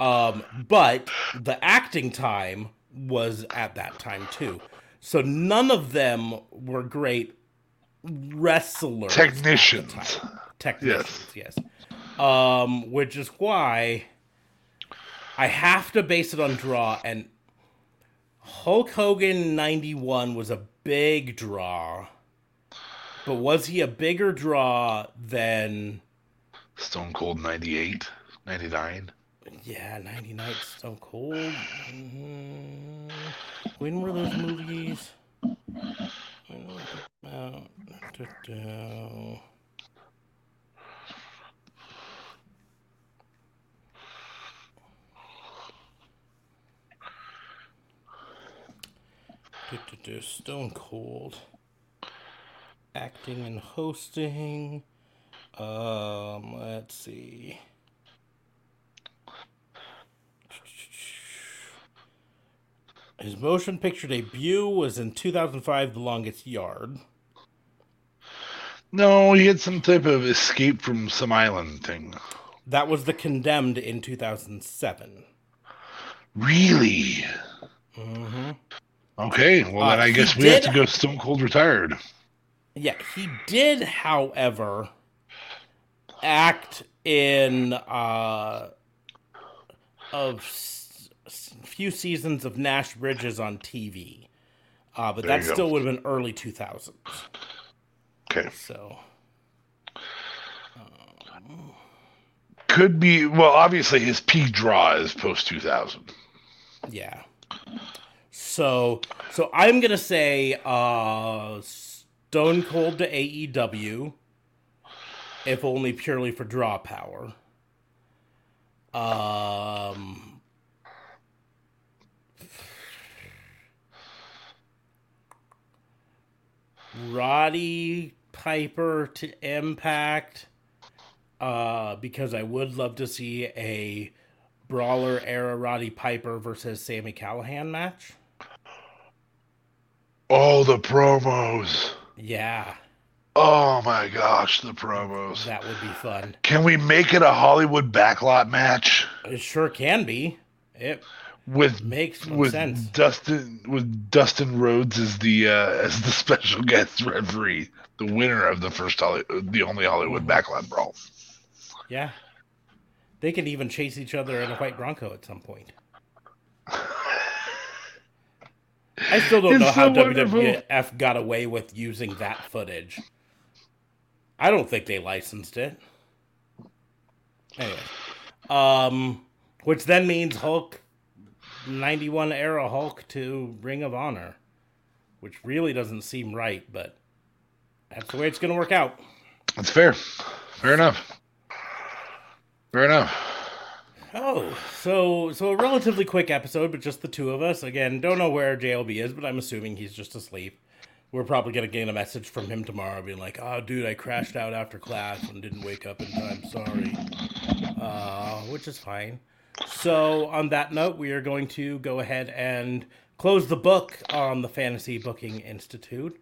Um, but the acting time was at that time too. So none of them were great wrestlers Technicians. technicians, yes. Um, which is why I have to base it on draw, and Hulk Hogan 91 was a big draw. But was he a bigger draw than Stone Cold 98, 99. Yeah, 99 Stone Cold? Mhm. When were those movies? When were they? Da-da. Stone Cold. Acting and hosting. Um, let's see. His motion picture debut was in 2005, The Longest Yard. No, he had some type of escape from some island thing. That was The Condemned in 2007. Really? Mm-hmm. Okay, well, then Uh, I guess we have to go Stone Cold retired. Yeah, he did, however, act in uh, s- few seasons of Nash Bridges on TV. Uh, but There that you go. still would have been early 2000s. Okay. So, Could be, well, obviously his peak draw is post 2000. yeah. So, so I'm going to say uh, Stone Cold to AEW, if only purely for draw power. Um, Roddy Piper to Impact, uh, because I would love to see a brawler era Roddy Piper versus Sami Callihan match. All the promos. Yeah, Oh my gosh, the promos. that would be fun. Can we make it a Hollywood backlot match It sure can be. It with makes with sense. Dustin with Dustin Rhodes as the uh, as the special guest referee, the winner of the first Holly, the only Hollywood backlot brawl. Yeah. They could even chase each other in a white Bronco at some point. I still don't It's know how wonderful. WWF got away with using that footage. I don't think they licensed it. Anyway. Um, which then means Hulk 91 era Hulk to Ring of Honor, which really doesn't seem right, but that's the way it's going to work out. That's fair. Fair enough. Fair enough. Oh, so so a relatively quick episode, but just the two of us. Again, don't know where JLB is, but I'm assuming he's just asleep. We're probably gonna get a message from him tomorrow, being like, "Oh, dude, I crashed out after class and didn't wake up in time. Sorry," uh, which is fine. So, on that note, we are going to go ahead and close the book on the Fantasy Booking Institute.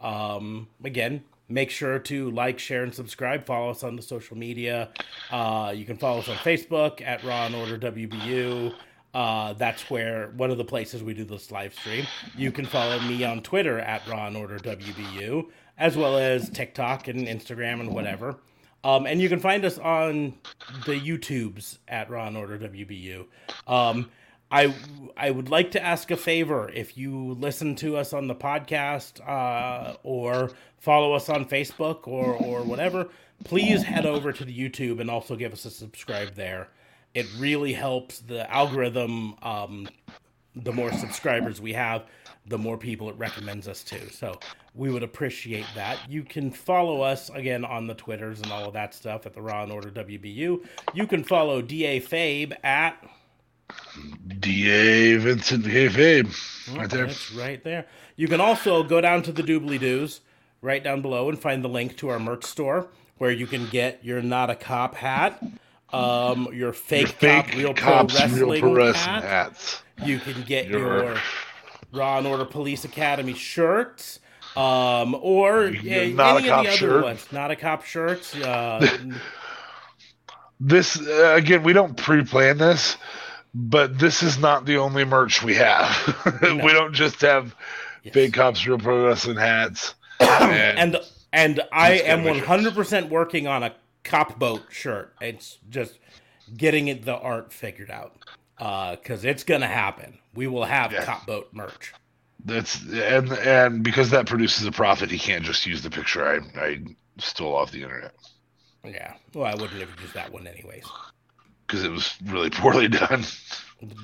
Um, again, make sure to like, share, and subscribe. Follow us on the social media. Uh, you can follow us on Facebook at Raw and Order WBU. Uh, that's where one of the places we do this live stream. You can follow me on Twitter at Raw and Order WBU, as well as TikTok and Instagram and whatever. Um, and you can find us on the YouTubes at Raw and Order WBU. Um, I I would like to ask a favor if you listen to us on the podcast uh, or follow us on Facebook or or whatever. Please head over to the YouTube and also give us a subscribe there. It really helps the algorithm um, the more subscribers we have, the more people it recommends us to. So we would appreciate that. You can follow us again on the Twitters and all of that stuff at the Raw and Order WBU. You can follow DA Fabe at DA Vincent Fabe. Right there. That's right there. You can also go down to the Doobly Doos right down below and find the link to our merch store where you can get your not a cop hat, um, your fake, Fake cop real pro wrestling, real pro wrestling hat. hats. You can get Your- your Raw and Order Police Academy shirts. Um, or uh, get any a Not a of the Cop other shirt. ones. Not a cop shirts. Uh, This uh, again, we don't pre-plan this, but this is not the only merch we have. No. we don't just have yes. Big Cops Real Pro Wrestling hats. and, and and I am one hundred percent working on a cop boat shirt. It's just getting it the art figured out because it's gonna happen. We will have Yeah. cop boat merch. That's and and because that produces a profit, he can't just use the picture I I stole off the internet Yeah. Well, I wouldn't have used that one anyways. because it was really poorly done.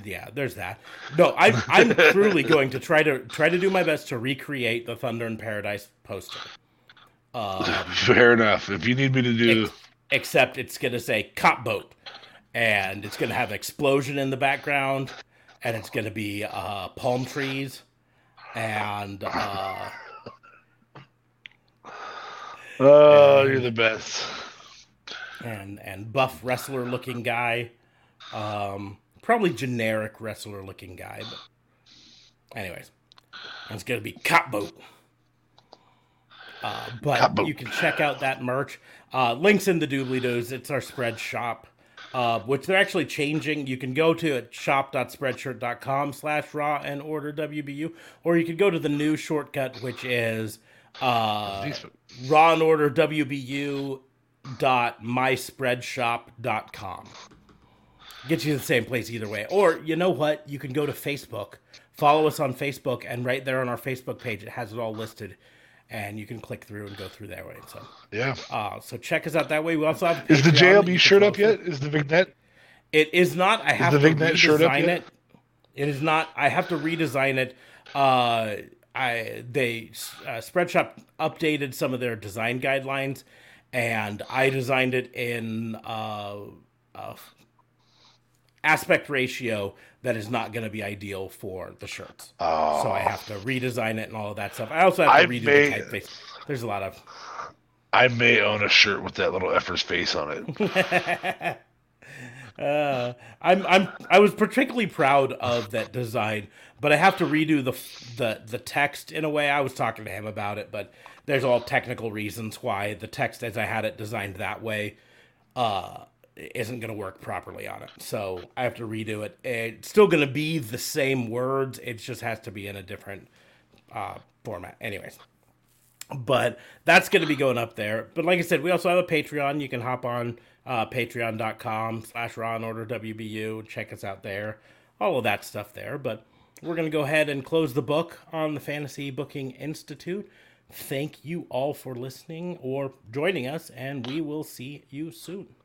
Yeah, there's that. No, I'm I'm truly going to try to try to do my best to recreate the Thunder in Paradise poster. Um, Fair enough. If you need me to do, except it's going to say cop boat and it's going to have explosion in the background and it's going to be uh, palm trees and uh, oh, you're the best. and and buff wrestler looking guy. Um, probably generic wrestler looking guy but anyways it's going to be cop boat uh, but Cop boat. you can check out that merch. Uh, links in the doobly doos it's our spread shop uh, which they're actually changing. You can go to shop.spreadshirt.com slash raw and order wbu or you could go to the new shortcut which is uh, raw and order wbu dot myspreadshop.com get you to the same place either way. Or you know what? You can go to facebook. Follow us on facebook and right there on our facebook page it has it all listed and you can click through and go through that way so Yeah. uh so check us out that way we also have Is the Patreon that you JLB shirt up yet? Is the vignette? It is not. I have the to Vignette shirt up redesign yet? it. It is not. I have to redesign it. Uh, I they uh, Spreadshop updated some of their design guidelines, and I designed it in uh, uh, aspect ratio that is not going to be ideal for the shirts. Oh, So I have to redesign it and all of that stuff. I also have to I redo may- the typeface. There's a lot of I may own a shirt with that little effer's face on it. Uh, I'm I'm I was particularly proud of that design, but I have to redo the the the text in a way. I was talking to him about it, but there's all technical reasons why the text as I had it designed that way uh isn't going to work properly on it. So I have to redo it. It's still going to be the same words. It just has to be in a different uh format. Anyways but that's going to be going up there. But like I said, we also have a Patreon. You can hop on uh, patreon.com slash raw and order WBU. Check us out there. All of that stuff there. But we're going to go ahead and close the book on the Fantasy Booking Institute. Thank you all for listening or joining us, and we will see you soon.